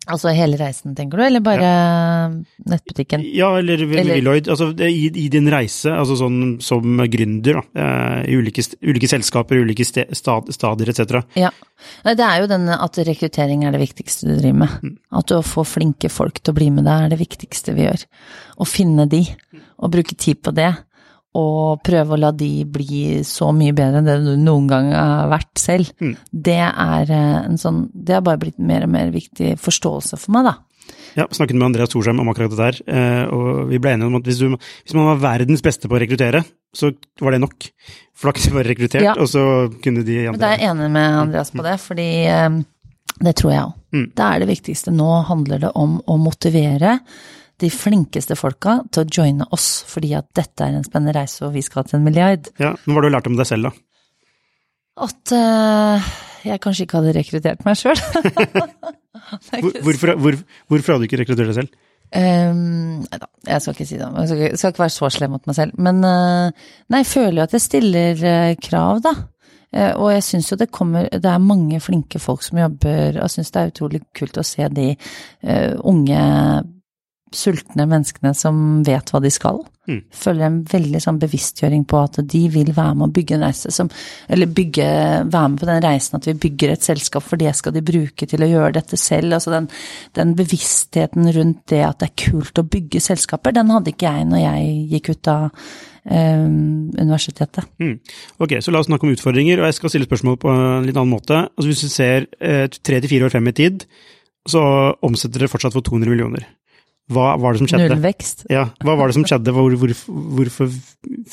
Altså hele reisen, tenker du, eller bare nettbutikken? Ja, eller, Eller- Villoid. Altså, i, I din reise, altså sånn som gründer, da, eh, i ulike, ulike selskaper, ulike ste, stad, stadier etc. Ja. Det er jo den at rekruttering er det viktigste du driver med. Mm. At du få flinke folk til å bli med deg er det viktigste vi gjør. Å finne de, og bruke tid på det. Og prøve å la de bli så mye bedre enn det du noen gang har vært selv. Mm. Det er eh, en sånn Det har bare blitt mer og mer viktig forståelse for meg, da. Ja, snakket med Andreas Thorsheim om akkurat det der, eh, og vi ble enige om at hvis, du, hvis man var verdens beste på å rekruttere, så var det nok. Du bare rekruttert, Ja. og så kunne de Men da er jeg enig med Andreas på det, fordi eh, det tror jeg òg. Mm. Det er det viktigste. Nå handler det om å motivere de flinkeste folka til å joine oss, fordi at dette er en spennende reise, og vi skal til en milliard. Ja, men Hva har du lært om deg selv, da? At uh, jeg kanskje ikke hadde rekruttert meg sjøl. Hvorfor, hvor, hvorfor hadde du ikke rekruttert deg selv? Um, nei da, jeg skal ikke si det. Jeg skal ikke, skal ikke være så slem mot meg selv. Men uh, nei, jeg føler jo at jeg stiller uh, krav, da. Og jeg syns jo det kommer Det er mange flinke folk som jobber, og jeg syns det er utrolig kult å se de unge, sultne menneskene som vet hva de skal. Mm. Føler en veldig sånn bevisstgjøring på at de vil være med å bygge en reise som Eller bygge, være med på den reisen at vi bygger et selskap, for det skal de bruke til å gjøre dette selv. Altså den, den bevisstheten rundt det at det er kult å bygge selskaper, den hadde ikke jeg når jeg gikk ut av eh, universitetet. Mm. Ok, så la oss snakke om utfordringer, og jeg skal stille spørsmål på en litt annen måte. Altså Hvis du ser eh, tre til fire år frem i tid, så omsetter dere fortsatt for 200 millioner. Hva var det som skjedde? Nullvekst. Ja, hva var det som skjedde? Hvor, hvor, hvorfor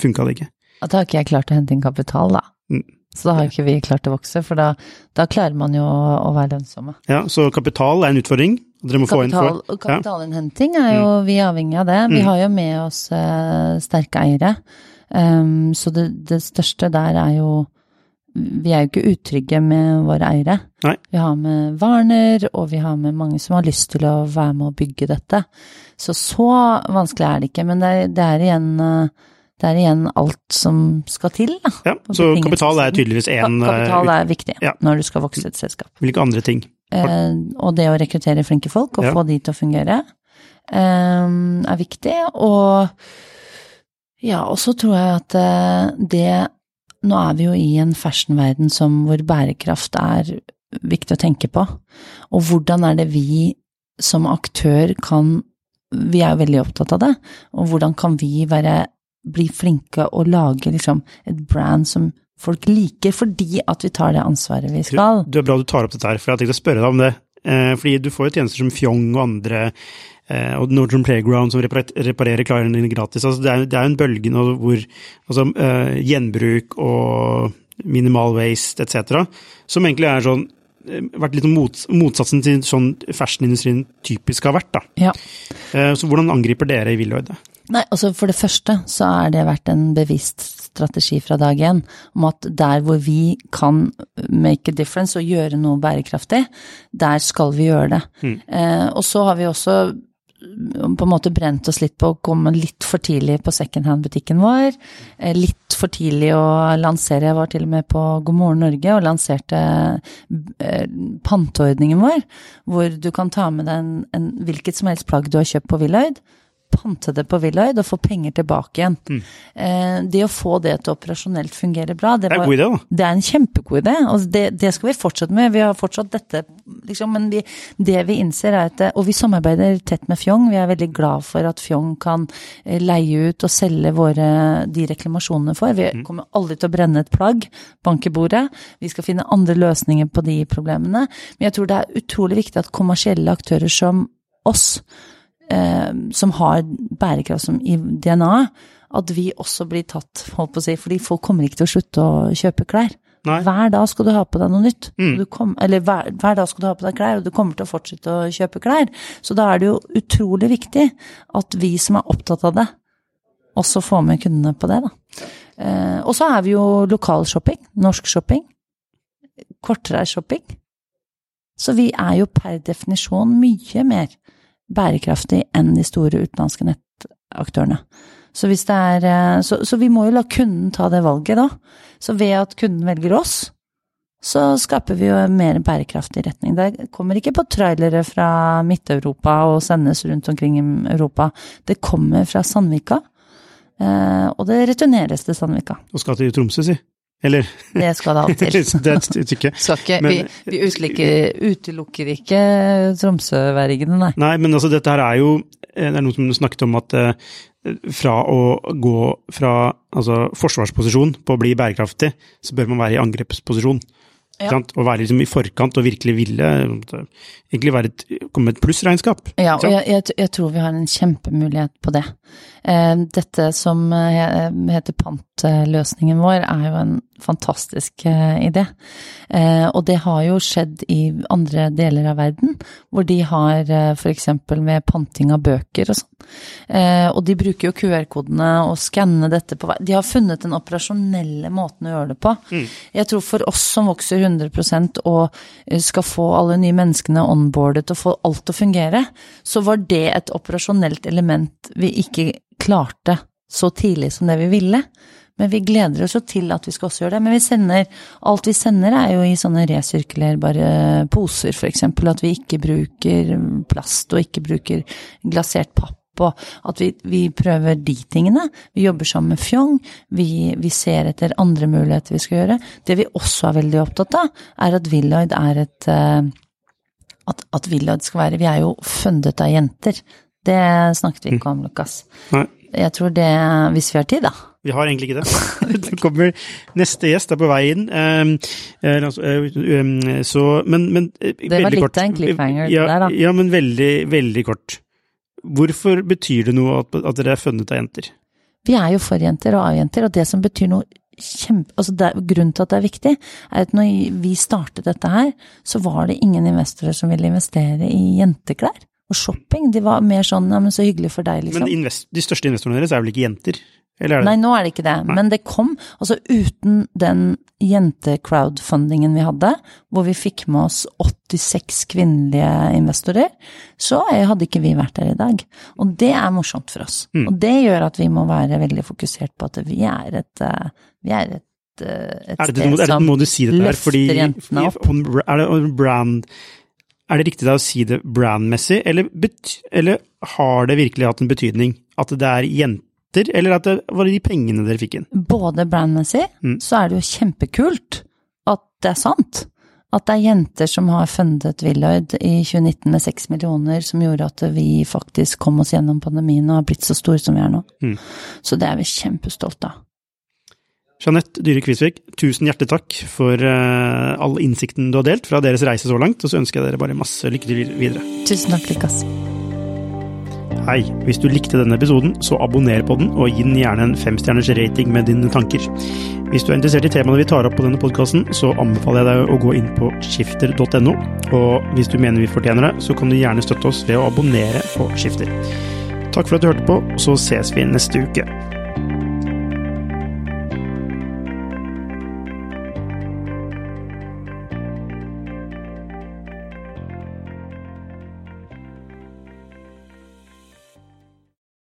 funka det ikke? At da har ikke jeg klart å hente inn kapital, da. Mm. Så da har ikke vi klart å vokse, for da, da klarer man jo å, å være lønnsomme. Ja, Så kapital er en utfordring. Dere må få inn Kapital, for, kapitalinnhenting er jo vi er avhengig av det. Vi Mm. har jo med oss uh, sterke eiere. Um, så det, det største der er jo Vi er jo ikke utrygge med våre eiere. Nei. Vi har med Warner, og vi har med mange som har lyst til å være med å bygge dette. Så så vanskelig er det ikke, men det er, det er igjen eh, det er igjen alt som skal til, da. Ja, Så kapital er tydeligvis én Kapital er viktig ja. når du skal vokse et selskap. Hvilke andre ting? Eh, og det å rekruttere flinke folk og Ja. få de til å fungere, eh, er viktig. Og ja, og så tror jeg at eh, det Nå er vi jo i en fashionverden som hvor bærekraft er viktig å tenke på. Og hvordan er det vi som aktør kan Vi er jo veldig opptatt av det. Og hvordan kan vi være bli flinke og lage liksom et brand som folk liker, fordi at vi tar det ansvaret vi skal. Du er bra du tar opp dette her, for jeg har tenkt å spørre deg om det. Eh, fordi du får jo tjenester som Fjong og andre, og Northern Playground som reparerer klærne dine gratis. Altså, det er det er jo en bølge nå hvor altså, uh, gjenbruk og minimal waste etc., som egentlig er sånn eh, vært litt mot, motsatsen til sånn fashionindustrien typisk har vært. da. Ja. Eh, Så hvordan angriper dere i Willoid det? Nei, altså for det første så er det vært en bevisst strategi fra dag én om at der hvor vi kan make a difference og gjøre noe bærekraftig, der skal vi gjøre det. Mm. Eh, og så har vi også på en måte brent oss litt på å komme litt for tidlig på secondhand-butikken vår. Eh, litt for tidlig å lansere. Jeg var til og med på God morgen Norge og lanserte eh, panteordningen vår, hvor du kan ta med deg en, en hvilket som helst plagg du har kjøpt på Willoid pante det på Villøyd og få penger tilbake igjen. Mm. Eh, det å få det til operasjonelt fungere bra, det, Det er en god idé, det er en kjempegod idé. Og det, det skal vi fortsette med. Vi har fortsatt dette, liksom, men vi, det vi innser er at Og vi samarbeider tett med Fjong. Vi er veldig glad for at Fjong kan eh, leie ut og selge våre, de reklamasjonene for. Vi Mm. kommer aldri til å brenne et plagg, bank i bordet. Vi skal finne andre løsninger på de problemene. Men jeg tror det er utrolig viktig at kommersielle aktører som oss, som har bærekraft som i DNA, at vi også blir tatt, holdt på å si, fordi folk kommer ikke til å slutte å kjøpe klær. Nei. Hver dag skal du ha på deg noe nytt. Mm. Du kom, eller hver, hver dag skal du ha på deg klær, og du kommer til å fortsette å kjøpe klær. Så da er det jo utrolig viktig at vi som er opptatt av det, også får med kundene på det, da. Eh, og så er vi jo lokalshopping, norsk shopping, kortreisshopping. Så vi er jo per definisjon mye mer bærekraftig enn de store utenlandske nettaktørene. Så, er, eh, så, så vi må jo la kunden ta det valget, da. Så ved at kunden velger oss, så skaper vi jo en mer bærekraftig retning. Det kommer ikke på trailere fra Midt-Europa og sendes rundt omkring i Europa. Det kommer fra Sandvika, eh, og det returneres til Sandvika. Og skal til Tromsø, si. Eller Det skal det av og til. Det er et stykke. Ikke, Men- vi vi utelukker, ikke tromsøværingene, nei. Nei, men altså dette her er jo eh, Det er noen som snakket om at eh, fra å gå fra altså, forsvarsposisjon på å bli bærekraftig, så bør man være i angrepsposisjon. Ja. Og være liksom i forkant og virkelig ville egentlig være et, komme med et plussregnskap. Ja, og jeg, jeg, jeg tror vi har en kjempemulighet på det. Eh, dette som eh, heter pantløsningen vår, er jo en fantastisk eh, idé. Og det har jo skjedd i andre deler av verden, hvor de har f.eks. med panting av bøker og sånn. Og de bruker jo QR-kodene og skanner dette på vei. De har funnet den operasjonelle måten å gjøre det på. Jeg tror for oss som vokser 100 og skal få alle nye menneskene onboardet og få alt til å fungere, så var det et operasjonelt element vi ikke klarte så tidlig som det vi ville. Men vi gleder oss jo til at vi skal også gjøre det. Men vi sender, alt vi sender er jo i sånne resirkulerbare poser, eksempel. At vi ikke bruker plast og ikke bruker glasert papp. Og at vi, vi prøver de tingene. Vi jobber sammen med Fjong. Vi, vi ser etter andre muligheter vi skal gjøre. Det vi også er veldig opptatt av, er at Villoid er et eh, at, at Villoid skal være Vi er jo fundet av jenter. Det snakket vi ikke om, Lukas. Nei, Jeg tror det, hvis vi har tid, da. vi har egentlig ikke det. Det kommer neste gjest er på vei inn. Um, eh, altså, eh, um, så, men, men eh, Det var litt kort. av en cliffhanger ja, der, da. Ja, men veldig, veldig kort. Hvorfor betyr det noe at, at dere er funnet av jenter? Vi er jo for jenter og av jenter, og det som betyr noe kjempe... Altså det, grunnen til at det er viktig, er at når vi startet dette her, så var det ingen investorer som ville investere i jenteklær og shopping. De var mer sånn ja, men så hyggelig for deg, liksom. Men invest, de største investorene deres er vel ikke jenter? Eller er det? Nei, nå er det ikke det, men det kom. Altså uten den jente-crowdfundingen vi hadde, hvor vi fikk med oss 86 kvinnelige investorer, så hadde ikke vi vært der i dag. Og det er morsomt for oss. Mm. Og det gjør at vi må være veldig fokusert på at vi er et, eh, vi er et, eh, et Er det, sted må, er det, som må du si dette her, løfter fordi jentene opp. er det brand Er det riktig da å si det brandmessig, eller, eller har det virkelig hatt en betydning at det er jenter, eller at det var de pengene dere fikk inn? både brandmessig, Mm. så er det jo kjempekult at det er sant. At det er jenter som har fundet Willard i 2019 med seks millioner, som gjorde at vi faktisk kom oss gjennom pandemien og har blitt så store som vi er nå. Mm. Så det er vi kjempestolt av. Jeanette Dyhre Kvisvik, tusen hjertelig takk for eh, all innsikten du har delt fra deres reise så langt, og så ønsker jeg dere bare masse lykke til videre. Tusen takk, Lukas. Hei, hvis du likte denne episoden, så abonner på den, og gi den gjerne en femstjerners rating med dine tanker. Hvis du er interessert i temaene vi tar opp på denne podkasten, så anbefaler jeg deg å gå inn på skifter.no, og hvis du mener vi fortjener det, så kan du gjerne støtte oss ved å abonnere på Skifter. Takk for at du hørte på, så ses vi neste uke.